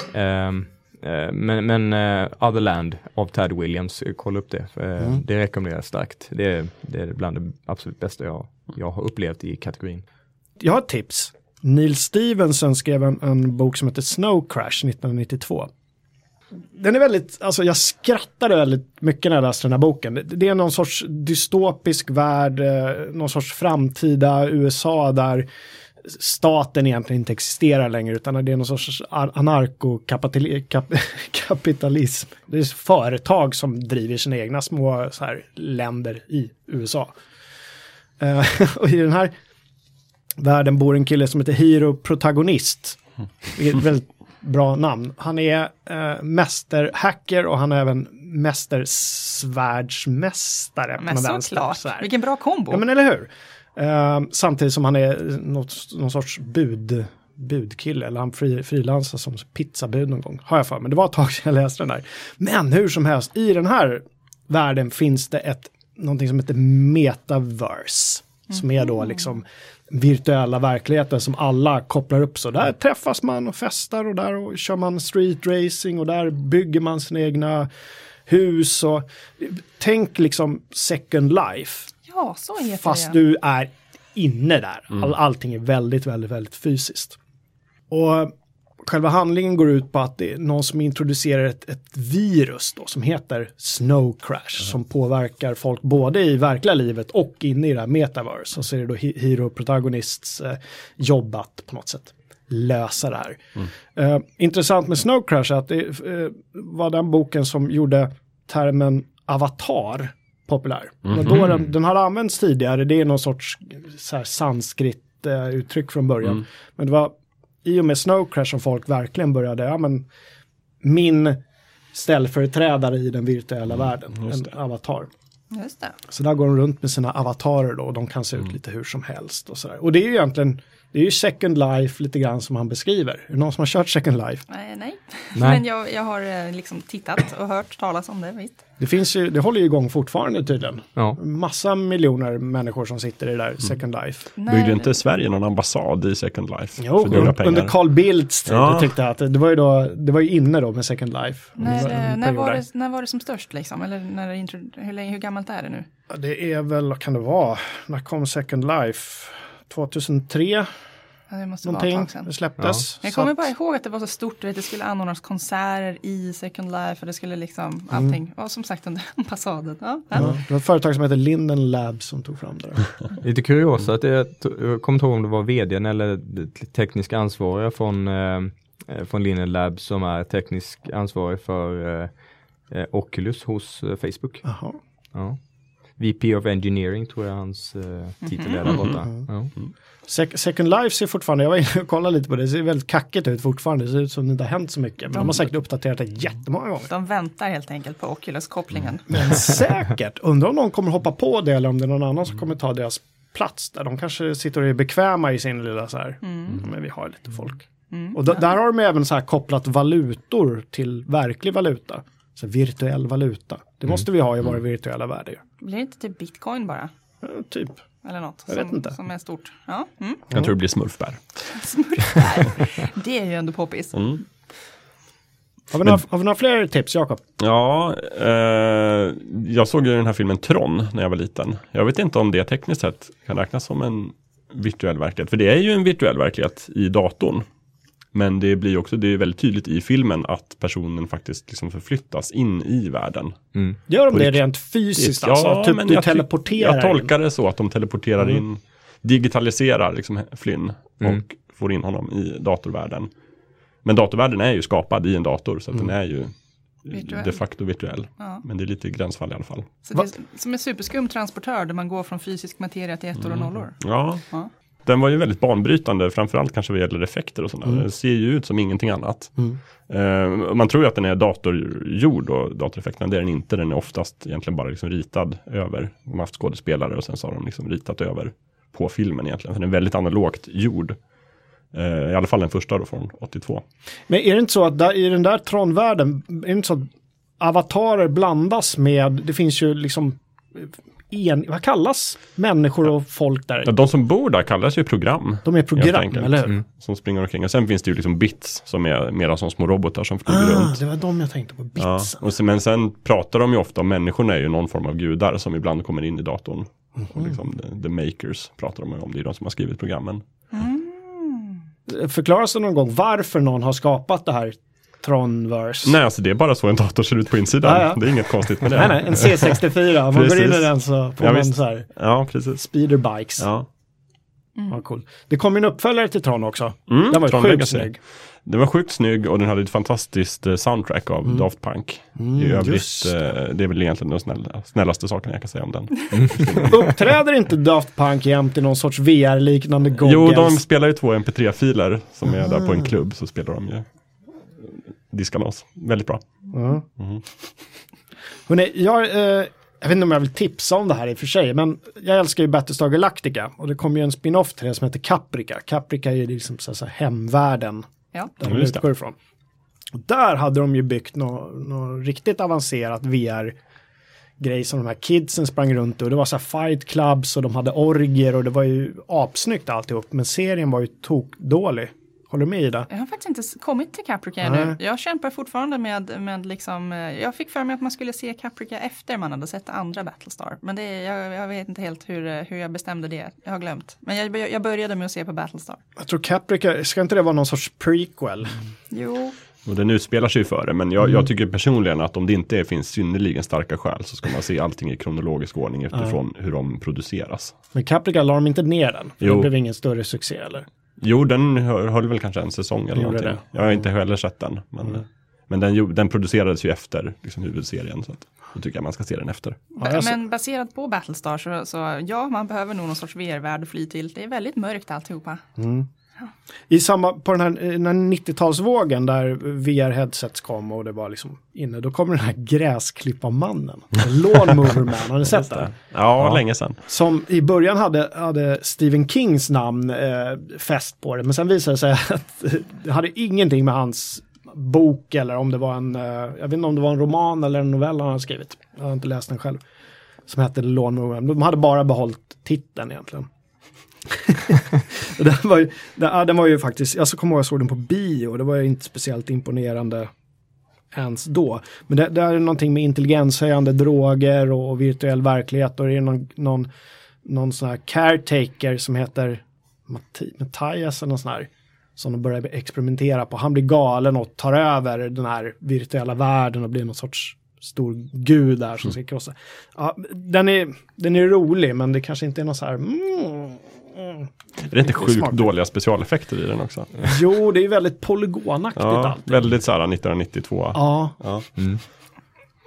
Eh, men men uh, Otherland av Ted Williams, eh, kolla upp det. För, eh, Det rekommenderar jag starkt. Det är, det är bland det absolut bästa jag, jag har upplevt i kategorin. Jag har ett tips. Neil Stevenson skrev en, en bok som heter Snow Crash 1992. Den är väldigt, alltså jag skrattade väldigt mycket när jag läste den här boken. Det, är någon sorts dystopisk värld, eh, någon sorts framtida USA där staten egentligen inte existerar längre utan det är någon sorts ar- anarkokapitalism. Det är företag som driver sina egna små så här, länder i USA. Eh, och i den här världen bor en kille som heter Hero Protagonist. Vilket är ett väldigt bra namn. Han är eh, mästerhacker och han är även mästersvärdsmästare. Men såklart, vilken bra kombo. Ja men eller hur. Eh, samtidigt som han är något, någon sorts bud, budkille, eller han fri, frilansar som pizzabud någon gång, har jag för mig. Det var ett tag sedan jag läste den där. Men hur som helst, i den här världen finns det ett, någonting som heter metaverse. Som är då liksom virtuella verkligheten som alla kopplar upp så. Där träffas man och festar och där och kör man street racing och där bygger man sina egna hus och tänk liksom second life. Ja, så heter Fast det. du är inne där. All, allting är väldigt, väldigt, väldigt fysiskt. Och själva handlingen går ut på att det är någon som introducerar ett, ett virus då som heter Snow Crash som påverkar folk både i verkliga livet och inne i det här metaverse. Och så är det då He- Hero Protagonists eh, jobb att på något sätt lösa det här. Eh, intressant med Snow Crash är att det eh, var den boken som gjorde termen avatar populär. Men då den, den hade använts tidigare, det är någon sorts så här, sanskrit eh, uttryck från början. Men det var i och med Snow Crash som folk verkligen började, ja men min ställföreträdare i den virtuella världen, en avatar. Just det. Så där går de runt med sina avatarer då och de kan se ut lite hur som helst och sådär. Och det är ju egentligen, det är ju Second Life lite grann som han beskriver. Är det någon som har kört Second Life? Nej, nej. Nej. men jag, jag har eh, liksom tittat och hört talas om det, visst. Det finns ju, det håller ju igång fortfarande tydligen. Ja. Massa miljoner människor som sitter i det där Second Life. Nej, Byggde inte Sverige någon ambassad i Second Life? Jo, under, Carl Bildts tid Ja. jag tyckte att det var ju då, det var ju inne då med Second Life. När, Det eh, när, var det, när var det som störst liksom? Eller när hur, länge, hur gammalt är det nu? Det är väl, vad kan det vara, när kom Second Life? 2003 Ja, det måste vara ett någonting, tag sedan. det släpptes. Jag Så kommer att- bara ihåg att det var så stort, vet, det skulle anordnas konserter i Second Life och det skulle liksom allting, och som sagt under ambassaden. Ja, ja. Ja, det var ett företag som heter Linden Labs som tog fram det. Lite kuriosa att det, jag kommer inte ihåg om det var vdn eller tekniska ansvariga från, eh, från Linne Labs som är teknisk ansvarig för eh, eh, Oculus hos eh, Facebook. Jaha. Ja. VP of Engineering tror jag hans eh, titel är där borta. Ja. Sec- Second Life ser fortfarande, jag var inne och kollade lite på det, det ser väldigt kackigt ut fortfarande, det ser ut som det inte har hänt så mycket. Men de har säkert uppdaterat det jättemånga gånger. De väntar helt enkelt på Oculus-kopplingen. Men säkert, undrar om någon kommer hoppa på det eller om det är någon annan som kommer ta deras plats där. De kanske sitter och är bekväma i sin lilla så här, men vi har lite folk. Och d- där har de även så här kopplat valutor till verklig valuta. Så virtuell valuta. Det måste vi ha i våra virtuella världar. ju. Blir det inte typ bitcoin bara? Ja, typ. Eller något Jag vet som, inte. som är stort. Ja, mm. Jag tror det blir smurfbär. Smurfbär. det är ju ändå poppis. Mm. Har vi, några, har vi några fler tips, Jakob? Ja, eh, jag såg ju den här filmen Tron när jag var liten. Jag vet inte om det tekniskt sett kan räknas som en virtuell verklighet. För det är ju en virtuell verklighet i datorn. Men det blir också, det är väldigt tydligt i filmen att personen faktiskt liksom förflyttas in i världen. Gör de På det rent fysiskt? alltså, typ men du jag, teleporterar Jag tolkar det så att de teleporterar Mm. in, digitaliserar liksom Flynn och får in honom i datorvärlden. Men datorvärlden är ju skapad i en dator så att den är ju Virtuell. de facto virtuell. Ja. Men det är lite gränsfall i alla fall. Så det är som en superskum transportör där man går från fysisk materia till ettor och nollor. Ja, Ja. Den var ju väldigt banbrytande, framförallt kanske vad gäller effekter och sådär. Mm. Den ser ju ut som ingenting annat. Mm. Eh, man tror ju att den är datorgjord och datoreffekterna, det är den inte. Den är oftast egentligen bara liksom ritad över. De har haft skådespelare och sen så har de liksom ritat över på filmen egentligen. Så den är väldigt analogt gjord. Eh, I alla fall den första då från 82. Men är det inte så att där, i den där Tron-världen, är det inte så att avatarer blandas med, det finns ju liksom, en, vad kallas människor och folk där? Ja, de som bor där kallas ju program. De är program, enkelt. eller hur? Mm. Som springer omkring. Och sen finns det ju liksom bits som är mera som små robotar som flyger Ah, runt. det var de jag tänkte på, Ja, bitsen. och sen, men sen pratar de ju ofta om människorna är ju någon form av gudar som ibland kommer in i datorn. Mhm. Och liksom the, the makers pratar de om, det är de som har skrivit programmen. Förklaras det någon gång varför någon har skapat det här Tronverse? Nej, alltså det är bara så en dator ser ut på insidan. Ja, ja. Det är inget konstigt med det. nej, nej, en C64, om man går in i den så får Ja, man visst. så här Ja, precis. speederbikes. Ja. Ja, cool. Det kom en uppföljare till Tron också. Mm, Den var Tron sjukt Legacy. snygg. Den var sjukt snygg och den hade ett fantastiskt eh, soundtrack av Daft Punk. I övrigt, Mm. eh, det är väl egentligen den snälla, snällaste saken jag kan säga om den. Uppträder inte Daft Punk jämt i någon sorts VR-liknande goggles? Jo, de spelar ju två mp3-filer som är där på en klubb så spelar de ju diskanos. Väldigt bra. Ja. Hörrni, jag, eh, jag vet inte om jag vill tipsa om det här i och för sig, men jag älskar ju Battlestar Galactica och det kom ju en spin-off till det som heter Caprica. Caprica är ju liksom så, så här hemvärlden Ja. där Ja, de utgår ifrån. Och där hade de ju byggt något nå riktigt avancerat VR grej som de här kidsen sprang runt och det var så här fight clubs och de hade orger och det var ju apsnyggt alltihop men serien var ju tokdålig. Håller du med i det? Jag har faktiskt inte kommit till Caprica Nej. ännu. Jag kämpar fortfarande med, med liksom, eh, jag fick för mig att man skulle se Caprica efter man hade sett andra Battlestar. Men det, är- jag, jag vet inte helt hur, eh, hur jag bestämde det. Jag har glömt. Men jag, jag började med att se på Battlestar. Jag tror Caprica, ska inte det vara någon sorts prequel? Jo, Och den utspelar sig ju före, men jag, Mm. jag tycker personligen att om det inte finns synnerligen starka skäl så ska man se allting i kronologisk ordning utifrån hur de produceras. Men Caprica la de inte ner den? För Jo. Det blev ingen större succé eller? Jo, den hö- höll väl kanske en säsong eller Gjorde någonting. det? Mm. Jag har inte heller sett den. Men, men den, den producerades ju efter liksom, huvudserien. Så att, då tycker jag man ska se den efter. Ja, men baserat på Battlestar så, så ja, man behöver nog någon sorts VR-värld att fly till. Det är väldigt mörkt alltihopa. I samma, på den här, den här 90-talsvågen där VR-headsets kom och det var liksom inne, då kommer den här gräsklipparmannen. Lawnmower Man, har ni sett det? Ja, länge sedan. Som i början hade, hade Stephen Kings namn eh, fäst på det, men sen visade det sig att det hade ingenting med hans bok eller om det var en, eh, jag vet inte om det var en roman eller en novell han hade skrivit. Jag har inte läst den själv. Som hette Lawnmower Man. De hade bara behållit titeln egentligen. den, var ju, den, den var ju faktiskt, jag så kommer ihåg jag såg den på bio, det var ju inte speciellt imponerande ens då. Men det, det är någonting med intelligenshöjande droger och virtuell verklighet och det är någon, någon, någon sån här caretaker som heter Matti, Mattias eller någon sån här som de börjar experimentera på. Han blir galen och tar över den här virtuella världen och blir någon sorts stor gud där som ska krossa. Ja, den, är, den är rolig men det kanske inte är någon så här mm, mm. Är det inte sjukt Smart. dåliga specialeffekter i den också? Jo, det är väldigt polygonaktigt Ja, allt. väldigt så här 1992. Ja, Ja.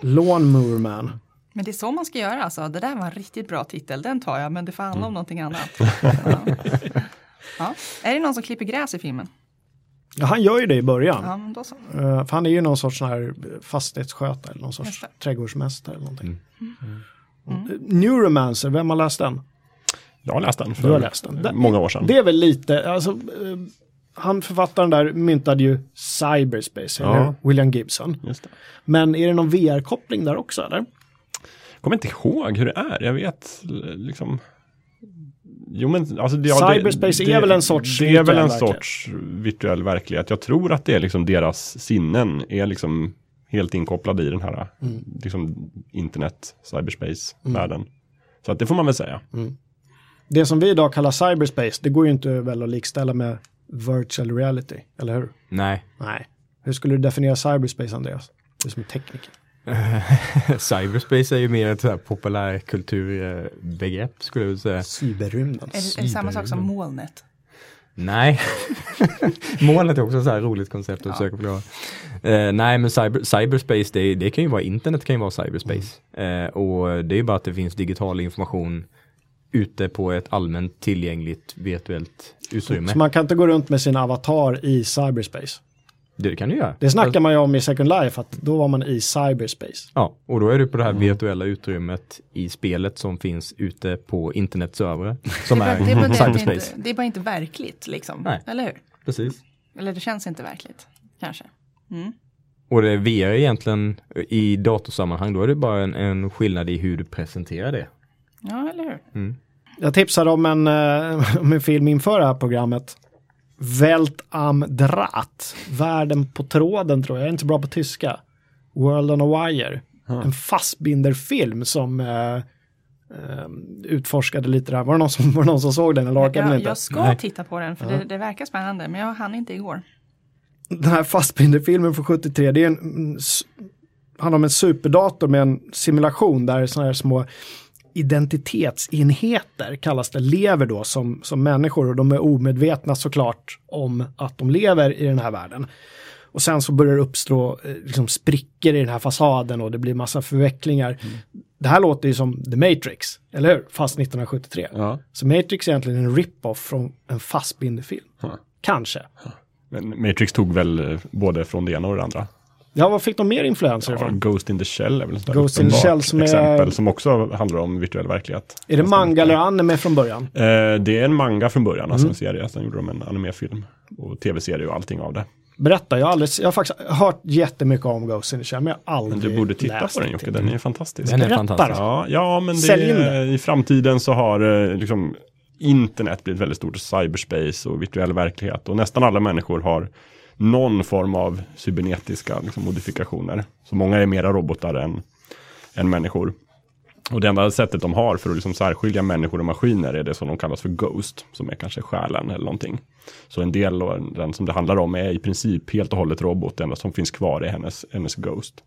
Lawnmower Man. Men det är så man ska göra alltså. Det där var en riktigt bra titel. Den tar jag, men det får handla om någonting annat. Ja. Ja. Är det någon som klipper gräs i filmen? Ja, han gör ju det i början. Ja, men då så. Eh, för han är ju någon sorts sån här fastighetsskötare eller någon sorts trädgårdsmästare eller någonting. Mm. Neuromancer, vem har läst den? Jag har läst den för Du har läst den. Det- många år sedan. Det är väl lite, alltså, eh, han författaren där myntade ju cyberspace, Ja. William Gibson. Det. Men är det någon VR-koppling där också eller? kommer inte ihåg hur det är. Jag vet liksom. Jo men alltså det, Cyberspace är väl en sorts Det är väl en sorts virtuell verklighet. Jag tror att det är liksom deras sinnen är liksom helt inkopplade i den här Mm. liksom internet, cyberspace världen. Så att det får man väl säga. Det som vi idag kallar cyberspace, det går ju inte väl att likställa med virtual reality, eller hur? Nej, Nej. Hur skulle du definiera cyberspace, Andreas? Du som är tekniker. cyberspace är ju mer ett så här populärkulturbegrepp skulle jag säga. Cyberrymden. Är det, är det samma sak som molnet? Nej, molnet är också ett så här roligt koncept att försöka förklara. Eh, nej, men cyber, cyberspace, det, det kan ju vara internet kan ju vara cyberspace. Eh, och det är ju bara att det finns digital information ute på ett allmänt tillgängligt virtuellt utrymme. Så man kan inte gå runt med sin avatar i cyberspace. Det kan du göra. Det snackar man ju om i Second Life, att då var man i cyberspace. Ja, och då är du på det här Mm. virtuella utrymmet i spelet som finns ute på internetservrar. Som det, är är bara- det, är bara det, cyberspace. inte, det är bara inte verkligt liksom. Nej. Eller hur? Precis. Eller det känns inte verkligt. Kanske. Och det VR egentligen i datorsammanhang, då är det bara en, en skillnad i hur du presenterar det. Ja, eller hur? Jag tipsade om en, eh, om en film inför det här programmet. Welt am Draht. Världen på tråden tror jag. Jag är inte bra på tyska. World on a Wire. En fastbinderfilm som eh, eh, utforskade lite där. Var det någon som, var det någon som såg den eller orkade den Jag, inte? jag ska Nej. titta på den för det, det verkar spännande men jag hann inte igår. Den här fastbinderfilmen från 73, det är en, s- handlar om en superdator med en simulation där sådana här små identitetsenheter kallas det, lever då som, som människor och de är omedvetna såklart om att de lever i den här världen. Och sen så börjar det uppstå eh, liksom sprickor i den här fasaden och det blir massa förvecklingar. Det här låter ju som The Matrix, eller hur? Fast 1973. Ja. Så Matrix är egentligen en rip-off från en fastbinderfilm. Ja. Kanske. Men Matrix tog väl eh, både från det ena och det andra. Ja, vad fick de mer influenser Ja, ifrån? Ghost in the Shell är väl ett Ghost in the Shell som är- exempel som också handlar om virtuell verklighet. Är det manga eller anime från början? Eh, det är en manga från början, alltså Mm. en serie. Sen gjorde de en animefilm och tv-serie och allting av det. Berätta, jag har, aldrig, jag har faktiskt hört jättemycket om Ghost in the Shell, men jag har aldrig Men du borde titta på den Jocke, den är fantastisk. Den är Berätta fantastisk. då. Ja, ja men det, Sälj in det. i framtiden så har eh, liksom internet blivit väldigt stort, cyberspace och virtuell verklighet och nästan alla människor har någon form av cybernetiska liksom, modifikationer. Så många är mera robotar än, än människor. Och det enda sättet de har för att liksom särskilja människor och maskiner är det som de kallas för Ghost, som är kanske själen eller någonting. Så en del av den som det handlar om är i princip helt och hållet robot, det enda som finns kvar är hennes, hennes Ghost.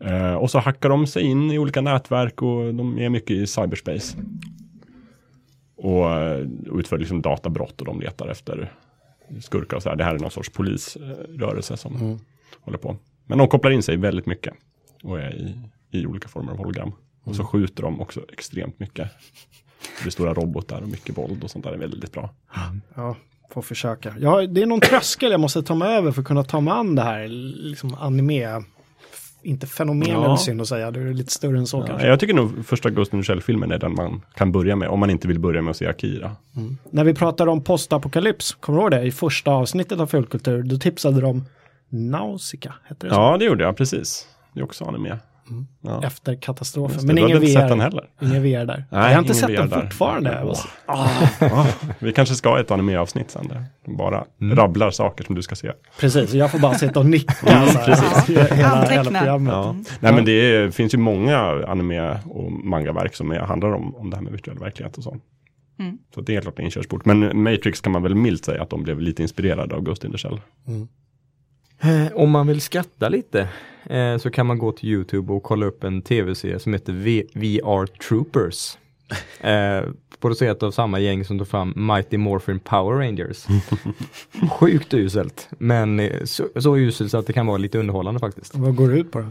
Eh, och så hackar de sig in i olika nätverk och de är mycket i cyberspace. Och eh, utför liksom databrott och de letar efter skurkar och så här. Det här är någon sorts polisrörelse som håller på. Men de kopplar in sig väldigt mycket och är i, i olika former av hologram. Och så skjuter de också extremt mycket. Det är stora robotar och mycket våld och sånt där är väldigt bra. Ja, får försöka. Ja, det är någon tröskel jag måste ta mig över för att kunna ta mig an det här, liksom anime. Inte fenomen Ja. synd att säga, det är lite större än så Ja, kanske. jag tycker nog första Ghost in the Shell-filmen är den man kan börja med. Om man inte vill börja med att se Akira. När vi pratade om postapokalyps, kommer du ihåg det? I första avsnittet av Fulkultur, då tipsade de Nausicaa, hette det så? Ja, det gjorde jag precis. Det är också anime. Ja. Efter katastrofen. Det, Men ingen inte sett VR. den heller. Ingen VR där. Nej, jag har inte sett VR den där. fortfarande. Åh. Ah, vi kanske ska ha ett anime-avsnitt sen där bara rabblar saker som du ska se. Precis, jag får bara sitta och nicka. så här, hela, hela programmet. Ja. Nej men det är, finns ju många anime och mangaverk som är, handlar om, om det här med virtuell verklighet och så. Mm. Så det är klart en inkörsport. Men Matrix kan man väl milt säga att de blev lite inspirerade av Ghost in the Shell. Eh, Om man vill skratta lite eh, så kan man gå till Youtube och kolla upp en tv-serie som heter v- VR Troopers. Eh, producerat av samma gäng som tog fram Mighty Morphin Power Rangers. Sjukt uselt, men eh, så, så uselt så att det kan vara lite underhållande faktiskt. Vad går det ut på då?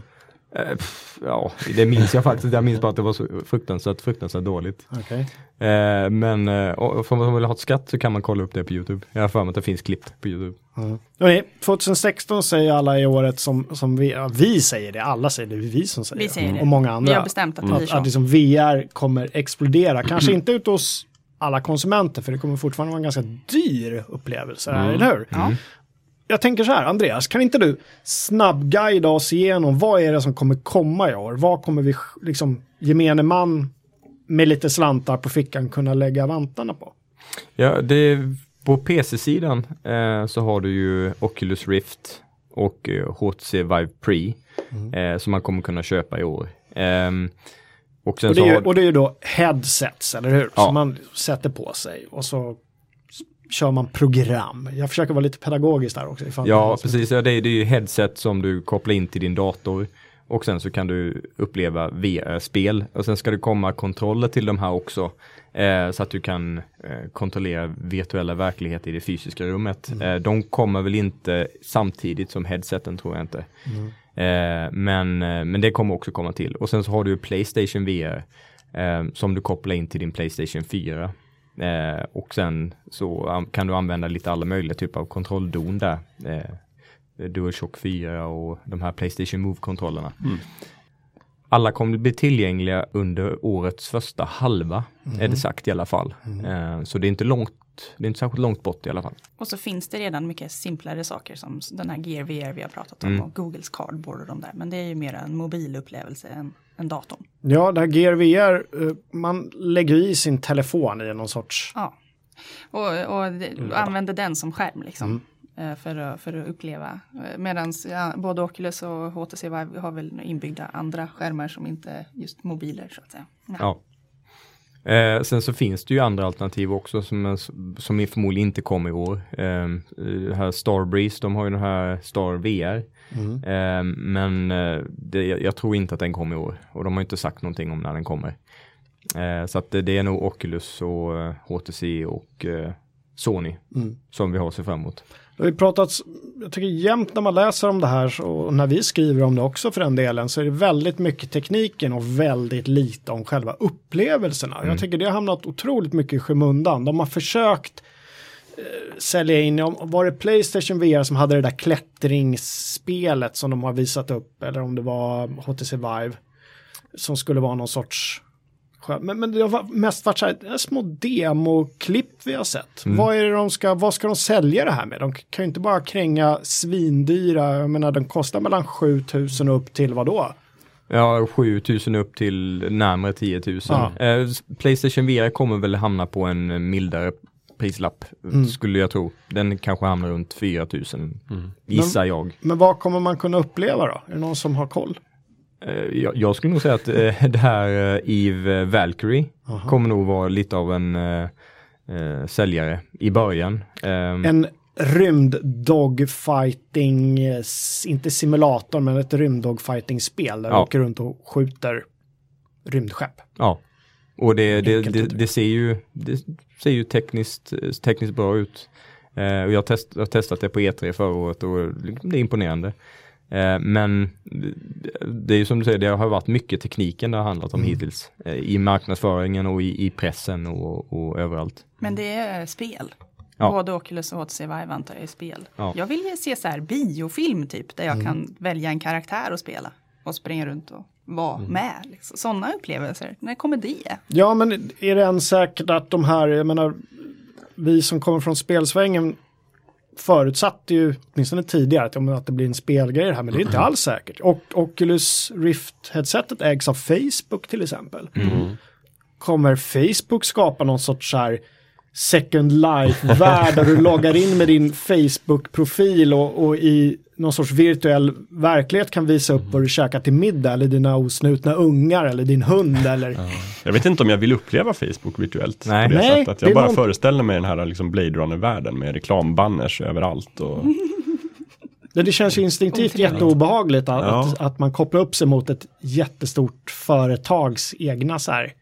Eh, ja, det minns jag faktiskt. Jag minns bara att det var så fruktansvärt, fruktansvärt dåligt. Okej. Eh, men eh, för man vill ha ett skatt så kan man kolla upp det på Youtube. Jag har för mig att det finns klipp på Youtube. Hörrni, 2016 säger alla i året som, som vi, ja, vi säger det, alla säger det, det är vi som säger Vi säger det. Och många andra. Vi har bestämt att det blir att, så. att liksom VR kommer explodera. Kanske inte ut hos alla konsumenter, för det kommer fortfarande vara en ganska dyr upplevelse, eller hur? Ja. Jag tänker så här, Andreas, kan inte du snabbguida oss igenom vad är det som kommer komma i år? Vad kommer vi, liksom, gemene man med lite slantar på fickan kunna lägga vantarna på? Ja, det, på PC-sidan eh, så har du ju Oculus Rift och eh, HTC Vive Pre eh, som man kommer kunna köpa i år. Ehm, och Och det, ju, har, och det är ju då headsets, eller hur? Ja. Som man sätter på sig och så kör man program. Jag försöker vara lite pedagogisk där också. ja, precis. Ja, det, är- det är ju headset som du kopplar in till din dator och sen så kan du uppleva VR-spel och sen ska det komma kontroller till de här också eh, så att du kan eh, kontrollera virtuella verkligheter i det fysiska rummet. Eh, de kommer väl inte samtidigt som headseten tror jag inte. Eh, men, eh, men det kommer också komma till. Och sen så har du Playstation VR eh, som du kopplar in till din Playstation 4. Eh, och sen så kan du använda lite alla möjliga typer av kontrolldon där. Eh, DualShock 4 och de här Playstation Move-kontrollerna. Alla kommer bli tillgängliga under årets första halva, är det sagt i alla fall. Eh, så det är inte långt, det är inte särskilt långt bort i alla fall. Och så finns det redan mycket simplare saker som den här Gear VR vi har pratat om och Googles Cardboard och de där. Men det är ju mer en mobilupplevelse än, än datorn. Ja, det här Gear VR, eh, man lägger i sin telefon i någon sorts... Ja. Och, och, och använder den som skärm liksom. eh, För, att, för att uppleva. Medan ja, både Oculus och HTC Vive har väl inbyggda andra skärmar som inte är just mobiler så att säga. Ja. Ja. Eh, sen så finns det ju andra alternativ också som, som förmodligen inte kommer i år. Eh, här Starbreeze, de har ju den här Star VR. Eh, men eh, det, jag tror inte att den kommer i år och de har inte sagt någonting om när den kommer. Eh, så att det, det är nog Oculus och eh, HTC och eh, Sony som vi har att se fram emot. Det har ju pratats, jag tycker jämt när man läser om det här och när vi skriver om det också för den delen så är det väldigt mycket tekniken och väldigt lite om själva upplevelserna. Jag tycker det har hamnat otroligt mycket i skymundan. De har försökt eh, sälja in, var det Playstation VR som hade det där klättringsspelet som de har visat upp eller om det var HTC Vive som skulle vara någon sorts men, men det har mest varit så här, små demoklipp vi har sett. Vad är det de ska, vad ska de sälja det här med? De kan ju inte bara kränga svindyra, jag menar den kostar mellan 7000 och upp till vad då? Ja, 7000 upp till närmare 10 000. Ja. Eh, Playstation VR kommer väl hamna på en eh, mildare prislapp, skulle jag tro. Den kanske hamnar runt 4000, gissar jag. Men vad kommer man kunna uppleva då? Är det någon som har koll? Eh, jag. Jag skulle nog säga att eh, det här eh, Eve Valkyrie kommer nog vara lite av en eh, säljare i början. Ehm, En rymd-dogfighting, eh, s- inte simulator, men ett rymd-dogfighting-spel där du Ja. åker runt och skjuter rymdskepp. Ja, och det, det, det, det ser ju, det ser ju tekniskt, tekniskt bra ut. Eh, och jag, har test, jag har testat det på E3 förra året och det är imponerande. Eh, men det är ju som du säger, det har varit mycket tekniken det har handlat om Mm. hittills. Eh, I marknadsföringen och i, i pressen och, och överallt. Men det är spel. Ja. Både Oculus och HTC Vive antar jag är spel. Ja. Jag vill ju se så här biofilm typ, där jag Mm. kan välja en karaktär och spela. Och springa runt och vara Mm. med. Liksom. Sådana upplevelser, när kommer det? Ja, men är det än säkert att de här, jag menar, vi som kommer från spelsvängen förutsatte ju, åtminstone tidigare, att, att det blir en spelgrej det här, men det är inte alls säkert. Och Oculus Rift-headsetet ägs av Facebook till exempel. Kommer Facebook skapa någon sorts så här Second Life-värld där du loggar in med din Facebook-profil och, och i någon sorts virtuell verklighet kan visa upp vad du käkar till middag eller dina osnutna ungar eller din hund eller Jag vet inte om jag vill uppleva Facebook virtuellt. Nej. På det Nej, sättet. det Jag är bara någon- föreställer mig den här liksom Blade Runner-världen med reklambanners överallt. Och... Det, det känns ju instinktivt jätteobehagligt att, Ja. att, att man kopplar upp sig mot ett jättestort företags egna så här.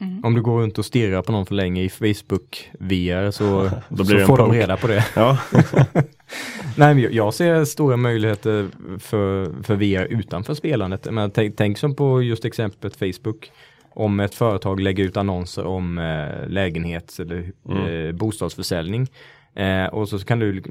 "Ah." Om du går runt och stirrar på någon för länge i Facebook VR så, Då blir så får de reda på det. Ja. Nej, men jag- ser stora möjligheter för, för VR utanför spelandet. Men tänk, tänk som på just exemplet Facebook. Om ett företag lägger ut annonser om eh, lägenhets eller eh, bostadsförsäljning. Eh, och så kan du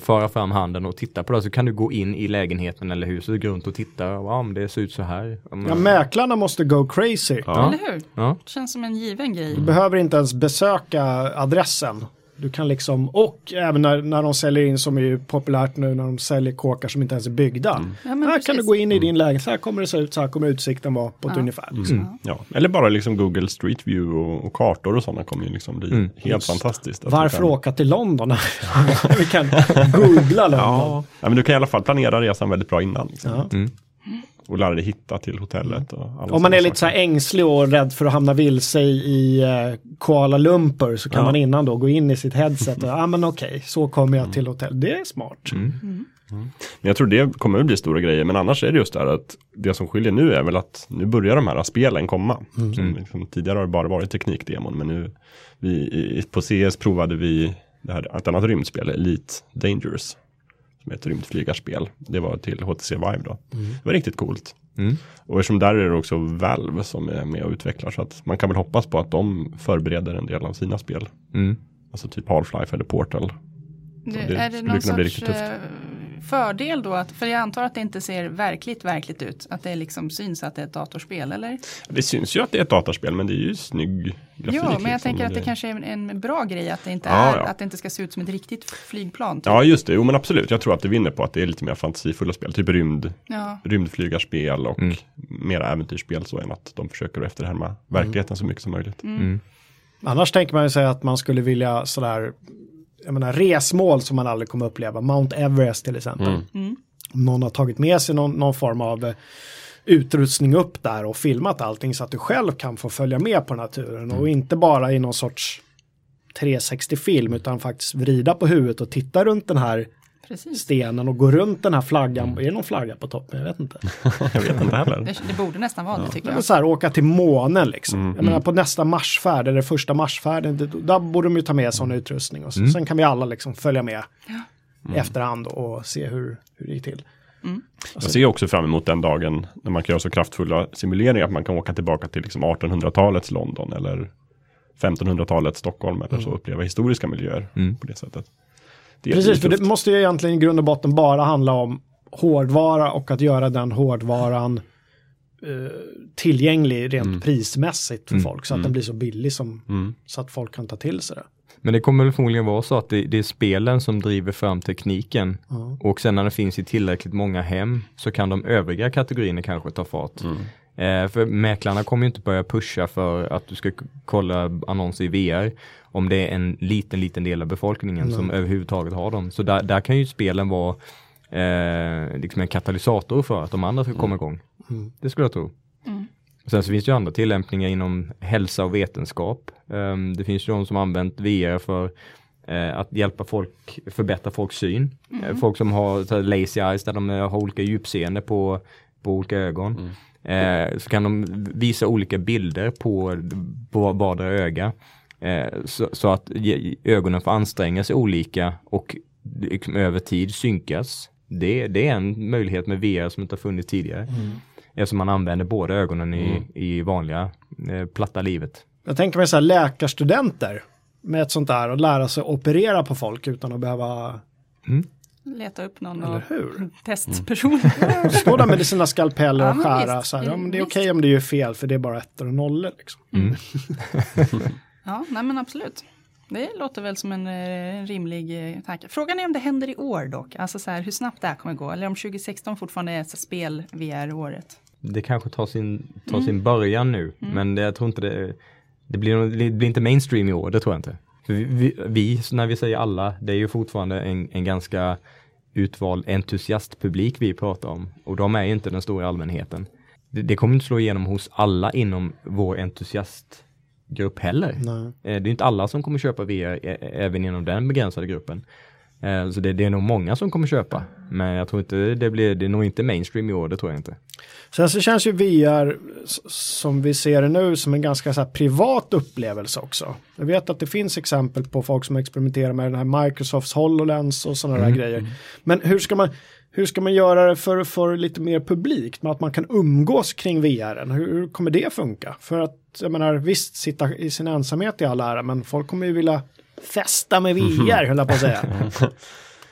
föra fram handen och titta på det. Så kan du gå in i lägenheten eller huset, gå runt och titta. Ja, men det ser ut så här. Ja, mäklarna måste go crazy. Ja. Eller hur? Ja. Känns som en given grej. Du behöver inte ens besöka adressen. Du kan liksom, och även när, när de säljer in som är ju populärt nu när de säljer kåkar som inte ens är byggda. Ja, men här precis. kan du gå in i din lägenhet, så här kommer det se ut, så här kommer utsikten vara på ett ungefär. Liksom. Ja. Eller bara liksom Google Street View och, och kartor och sådana kommer ju liksom bli helt fantastiskt. Att du Varför kan... åka till London? Vi kan googla London. Ja. ja, men du kan i alla fall planera resan väldigt bra innan. Liksom. Och lära dig hitta till hotellet. Och alla Om man är lite så saker. här ängslig och rädd för att hamna vilse i, i eh, Kuala Lumpur så kan Ja. man innan då gå in i sitt headset och ja men okej, så kommer jag till hotell. Det är smart. Men jag tror det kommer att bli stora grejer. Men annars är det just det här att det som skiljer nu är väl att nu börjar de här spelen komma. Som liksom, tidigare har det bara varit teknikdemon. Men nu vi, på CS provade vi det här, ett annat rymdspel, Elite Dangerous. Som är ett rymdflygarspel. Det var till HTC Vive då. Det var riktigt coolt. Mm. Och eftersom där är det också Valve som är med och utvecklar så att man kan väl hoppas på att de förbereder en del av sina spel. Mm. Alltså typ Half-Life eller Portal. Det, det är det skulle någon kunna bli sorts riktigt tufft. eh, fördel då? Att, för jag antar att det inte ser verkligt, verkligt ut. Att det liksom syns att det är ett datorspel, eller? Det syns ju att det är ett datorspel men det är ju snygg grafik. Jo, men jag liksom. tänker att det Det- kanske är en, en bra grej att det inte, Ja, är, ja. att det inte ska se ut som ett riktigt flygplan. Typ. Ja just det, jo men absolut. Jag tror att det vinner på att det är lite mer fantasifulla spel. Typ rymd, Ja. rymdflygarspel och Mm. mera äventyrsspel så än att de försöker efterhärma verkligheten så mycket som möjligt. Mm. Annars tänker man ju säga att man skulle vilja sådär, jag menar resmål som man aldrig kommer uppleva, Mount Everest till exempel. Mm. Om någon har tagit med sig någon, någon form av eh, utrustning upp där och filmat allting så att du själv kan få följa med på naturen och inte bara i någon sorts 360-film utan faktiskt vrida på huvudet och titta runt den här Precis. stenen och gå runt den här flaggan. Är det någon flagga på toppen? Jag vet inte. Jag vet inte heller. Det, det borde nästan vara det tycker Men jag. så här, åka till månen liksom. Mm, jag menar på nästa marsfärd, eller första marsfärden, det, där borde de ju ta med sån utrustning. Och så, Mm. Sen kan vi alla liksom följa med i efterhand och se hur, hur det gick till. Jag ser också fram emot den dagen när man kan göra så kraftfulla simuleringar att man kan åka tillbaka till liksom 1800-talets London eller 1500-talets Stockholm eller så uppleva historiska miljöer Mm. på det sättet. Det Precis, för det måste ju egentligen i grund och botten bara handla om hårdvara och att göra den hårdvaran eh, tillgänglig rent prismässigt för Mm, folk så att den blir så billig som Mm. så att folk kan ta till sig det. Men det kommer väl förmodligen vara så att det, det är spelen som driver fram tekniken. Och sen när det finns i tillräckligt många hem så kan de övriga kategorierna kanske ta fart. Eh, för mäklarna kommer ju inte börja pusha för att du ska kolla annonser i VR om det är en liten, liten del av befolkningen som överhuvudtaget har dem. Så där, där kan ju spelen vara eh, liksom en katalysator för att de andra ska komma igång. Det skulle jag tro. Sen så finns det ju andra tillämpningar inom hälsa och vetenskap. Ehm, det finns ju de som använt VR för eh, att hjälpa folk, förbättra folks syn. Eh, folk som har så här, lazy eyes där de har olika djupseende på, på olika ögon. Eh, så kan de visa olika bilder på, på vardera öga. Eh, så, så att ögonen får anstränga sig olika och liksom över tid synkas. Det, det är en möjlighet med VR som inte har funnits tidigare. Eftersom man använder båda ögonen i, i vanliga eh, platta livet. Jag tänker mig så här läkarstudenter med ett sånt där och lära sig operera på folk utan att behöva, Leta upp någon eller och hur? testperson. Stå där med sina skalpeller Ja, och men skära så här, ja men det är Visst. okej om det gör fel för det är bara ettor och nollor liksom. ja, nej men absolut. Det låter väl som en, eh, en rimlig eh, tanke. Frågan är om det händer i år dock. Alltså så här, hur snabbt det här kommer gå. Eller om 2016 fortfarande är så spel VR-året. Det kanske tar sin, tar sin början nu, men det, jag tror inte det, det, blir, det blir inte mainstream i år, det tror jag inte. Vi, vi, vi, när vi säger alla, det är ju fortfarande en, en ganska utvald entusiastpublik vi pratar om. Och de är ju inte den stora allmänheten. Det, det kommer inte slå igenom hos alla inom vår entusiastgrupp heller. Nej. Eh, Det är inte alla som kommer köpa VR ä- även inom den begränsade gruppen. Eh, Så det, det är nog många som kommer köpa. Men jag tror inte det blir, det är nog inte mainstream i år, det tror jag inte. Sen så känns ju VR som vi ser det nu som en ganska så privat upplevelse också. Jag vet att det finns exempel på folk som experimenterar med den här Microsofts HoloLens och sådana där grejer. Men hur ska man, hur ska man göra det för, för lite mer publikt? Med att man kan umgås kring VR? Hur, hur kommer det funka? För att, jag menar, visst, sitta i sin ensamhet i all ära, men folk kommer ju vilja festa med VR, höll jag på att säga.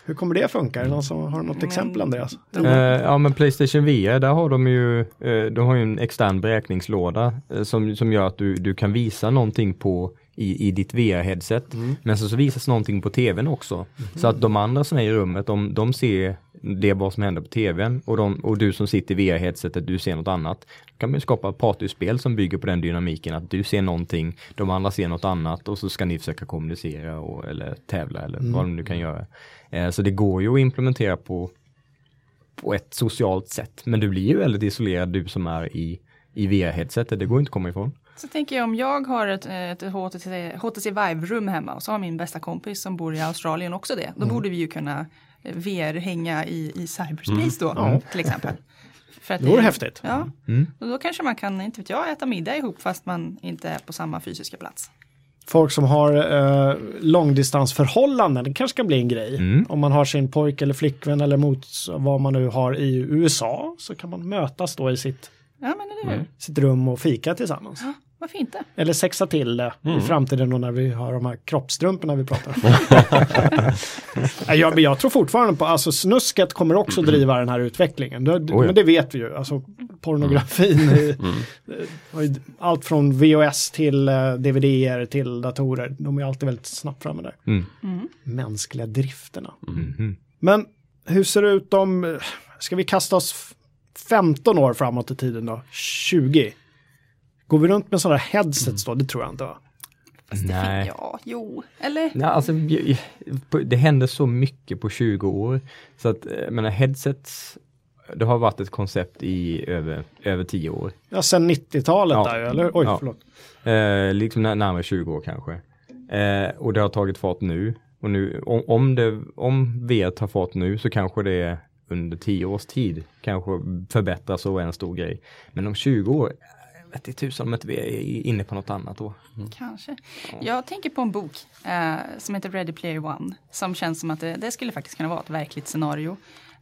Hur kommer det funka? Är det någon som har något exempel, Andreas? Eh, ja men Playstation VR, där har de ju, eh, de har ju en extern beräkningslåda eh, som, som gör att du, du kan visa någonting på i, i ditt VR-headset. Men så, så visas någonting på tvn också. Så att de andra som är i rummet, de, de ser det vad som händer på tvn och, de, och du som sitter i VR-headsetet, du ser något annat. Då kan man skapa partyspel som bygger på den dynamiken att du ser någonting, de andra ser något annat och så ska ni försöka kommunicera och, eller tävla eller vad de nu kan göra. Eh, så det går ju att implementera på på ett socialt sätt. Men du blir ju väldigt isolerad du som är i, i VR-headsetet, det går inte att komma ifrån. Så tänker jag om jag har ett, ett HTC, HTC Vive-rum hemma och så har min bästa kompis som bor i Australien också det. Då borde vi ju kunna eh, VR-hänga i, i cyberspace då till exempel. För att Det vore häftigt. Ja, Mm. och då kanske man kan, inte vet jag, äta middag ihop fast man inte är på samma fysiska plats. folk som har eh, långdistansförhållanden, det kanske ska bli en grej. Mm. Om man har sin pojk eller flickvän eller mot vad man nu har i USA så kan man mötas då i sitt, Ja, sitt rum och fika tillsammans. Ja, varför inte? Eller sexa till det i framtiden då när vi har de här kroppstrumporna vi pratar om. Jag, men jag tror fortfarande på, alltså snusket kommer också driva den här utvecklingen. Det, Oh ja. Men det vet vi ju, alltså pornografin, i- har ju allt från VHS till uh, DVD-er till datorer, de är alltid väldigt snabbt framme där. Mm. Mänskliga drifterna. Mhm. Men hur ser det ut om, ska vi kasta oss f- 15 år framåt i tiden då? 20? Går vi runt med sådana här headsets då? Det tror jag inte va? Nej. Ja, jo, eller? Ja, alltså, det händer så mycket på 20 år. Så att, eh, jag menar, headsets, det har varit ett koncept i över, över 10 år. Ja, sen 90-talet Ja. där eller? Oj, Ja. förlåt. Eh, liksom när- närmare 20 år kanske. Eh, och det har tagit fart nu. Och nu, om, om, det, om VR tar fart nu så kanske det är under 10 års tid kanske förbättras och är en stor grej. Men om 20 år, vet inte tusan om inte vi är inne på något annat då. Kanske. Jag tänker på en bok eh, som heter Ready Player One. Som känns som att det, det skulle faktiskt kunna vara ett verkligt scenario.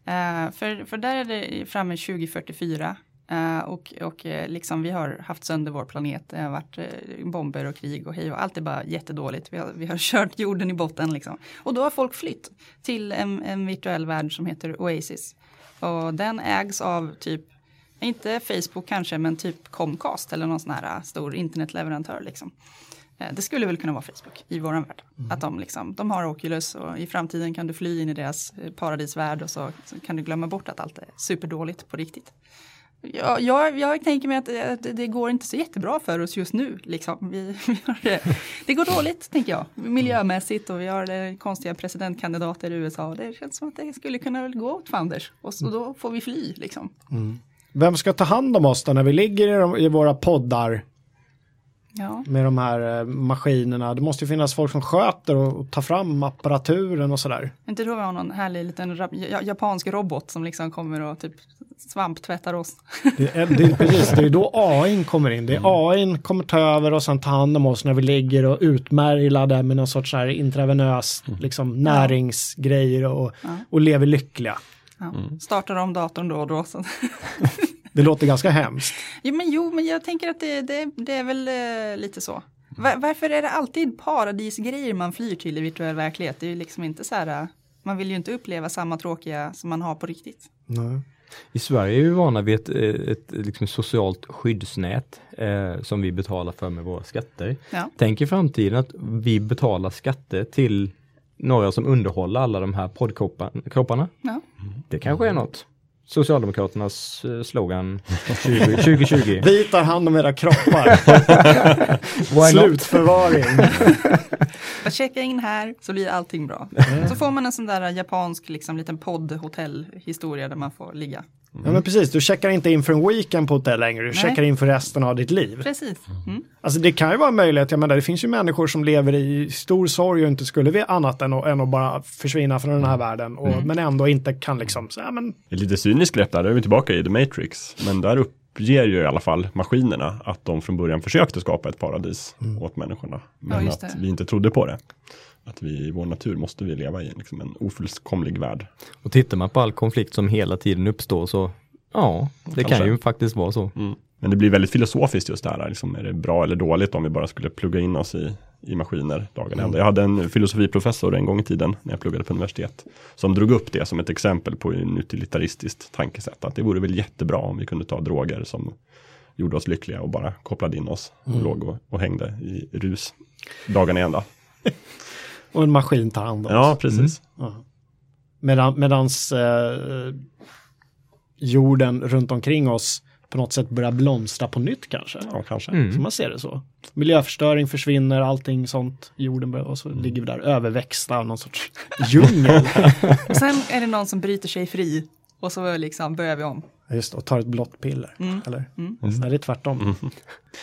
Eh, för, för där är det framme 2044. Eh, och och eh, liksom vi har haft sönder vår planet. Det har varit eh, bomber och krig och hej och allt är bara jättedåligt. Vi har, vi har kört jorden i botten liksom. Och då har folk flytt till en, en virtuell värld som heter Oasis. Och den ägs av typ inte Facebook kanske, men typ Comcast eller någon sån här stor internetleverantör. Liksom. Eh, Det skulle väl kunna vara Facebook i våran värld. Att de, liksom, de har Oculus och i framtiden kan du fly in i deras eh, paradisvärld och så, så kan du glömma bort att allt är superdåligt på riktigt. Jag, jag, jag tänker mig att eh, det, det går inte så jättebra för oss just nu. Liksom. Vi, vi det, det går dåligt, tänker jag, miljömässigt och vi har konstiga presidentkandidater i USA. Det känns som att det skulle kunna gå åt fanders och så då får vi fly. Liksom. Vem ska ta hand om oss då när vi ligger i, de, i våra poddar Ja. med de här eh, maskinerna? Det måste ju finnas folk som sköter och, och tar fram apparaturen och sådär. Inte då vi har någon härlig liten japansk robot som liksom kommer och typ svamptvättar oss. Det är, det är, precis, det är då AI kommer in. Det är AI kommer ta över och sen ta hand om oss när vi ligger och utmärglade med någon sorts så här intravenös liksom, näringsgrejer och, och lever lyckliga. Ja. Startar om datorn då och då. Så. Det låter ganska hemskt. jo, men, jo, men jag tänker att det, det, det är väl eh, lite så. Va- varför är det alltid paradisgrejer man flyr till i virtuell verklighet? Det är ju liksom inte så här, eh, man vill ju inte uppleva samma tråkiga som man har på riktigt. Nej. I Sverige är vi vana vid ett, eh, ett, liksom socialt skyddsnät eh, som vi betalar för med våra skatter. Ja. Tänk i framtiden att vi betalar skatter till några som underhåller alla de här poddkropparna. Ja. Det kanske är något. Socialdemokraternas eh, slogan 20, 2020. Vi tar hand om era kroppar. Slutförvaring. Bara checka in här så blir allting bra. Så får man en sån där japansk liksom, liten poddhotellhistoria där man får ligga. Ja men precis, du checkar inte in för en weekend på hotell längre, du Nej. checkar in för resten av ditt liv. Precis. Mm. Alltså det kan ju vara en möjlighet, jag menar det finns ju människor som lever i stor sorg och inte skulle vilja annat än att, än att bara försvinna från den här världen. Och, Men ändå inte kan liksom, så, ja, men Ett lite cyniskt grepp där, då är vi tillbaka i The Matrix. Men där uppger ju i alla fall maskinerna att de från början försökte skapa ett paradis åt människorna. Men just att vi inte trodde på det. Att vi i vår natur måste vi leva i liksom en ofullkomlig värld. Och tittar man på all konflikt som hela tiden uppstår så ja, det Kanske. kan ju faktiskt vara så. Mm. Men det blir väldigt filosofiskt just det här. Liksom, är det bra eller dåligt om vi bara skulle plugga in oss i, i maskiner dagen ända? Jag hade en filosofiprofessor en gång i tiden när jag pluggade på universitet. Som drog upp det som ett exempel på en utilitaristiskt tankesätt. Att det vore väl jättebra om vi kunde ta droger som gjorde oss lyckliga och bara kopplade in oss och låg och, och hängde i rus dagarna i ända. Och en maskin tar hand om oss. Ja, precis. Medan, medans eh, jorden runt omkring oss på något sätt börjar blomstra på nytt kanske. Ja, kanske. Så man ser det så. Miljöförstöring försvinner, allting sånt, jorden börjar, och så ligger vi där överväxta av någon sorts djungel. Och sen är det någon som bryter sig fri och så liksom börjar vi om. Just och tar ett blått piller. Eller? Mm. Nej, det är tvärtom.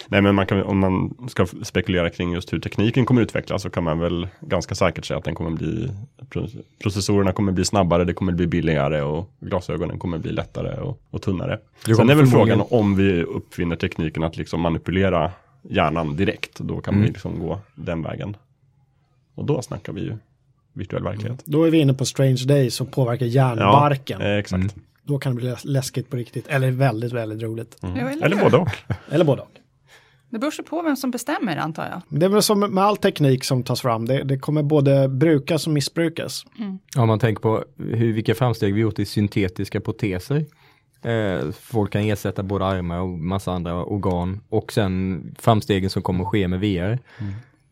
Nej, men man kan, om man ska spekulera kring just hur tekniken kommer utvecklas så kan man väl ganska säkert säga att den kommer bli pro- processorerna kommer bli snabbare, det kommer bli billigare och glasögonen kommer bli lättare och, och tunnare. Det Sen är väl förmodligen- frågan om vi uppfinner tekniken att liksom manipulera hjärnan direkt. Då kan Mm. ju liksom gå den vägen. Och då snackar vi ju virtuell verklighet. Då är vi inne på Strange Days och påverkar hjärnbarken. eh, exakt. Då kan det bli läs- läskigt på riktigt. Eller väldigt, väldigt roligt. Jo, eller både och. Eller både och. Det beror sig på vem som bestämmer antar jag. Det är väl som med all teknik som tas fram. Det, det kommer både brukas och missbrukas. Om man tänker på hur, vilka framsteg vi gjort i syntetiska proteser. Eh, folk kan ersätta både armar och massa andra organ och sen framstegen som kommer att ske med VR.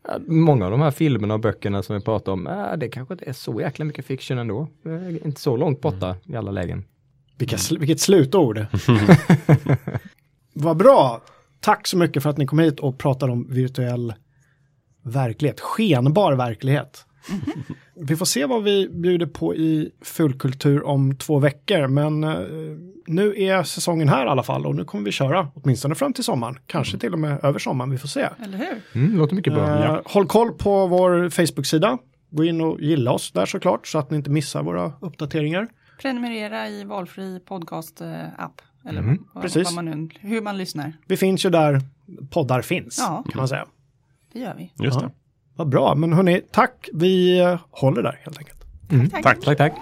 Ja, Många av de här filmerna och böckerna som vi pratar om, äh, det kanske inte är så jäkla mycket fiction ändå. Eh, inte så långt borta i alla lägen. Vilka, sl- vilket slutord. Vad bra. Tack så mycket för att ni kom hit och pratade om virtuell verklighet. Skenbar verklighet. Vi får se vad vi bjuder på i fullkultur om två veckor. Men eh, nu är säsongen här i alla fall och nu kommer vi köra åtminstone fram till sommaren. Kanske till och med över sommaren, vi får se. Eller hur? Mm, låter mycket bra. Eh, Håll koll på vår Facebook-sida. Gå in och gilla oss där såklart så att ni inte missar våra uppdateringar. Prenumerera i valfri podcast-app. Eller Mhm, vad, precis. vad man nu, hur man lyssnar. Vi finns ju där poddar finns, Ja. kan man säga. Det gör vi. Just Ja. det. Vad bra, men hörni, tack. Vi eh, håller där helt enkelt. Tack. Tack. Tack, tack.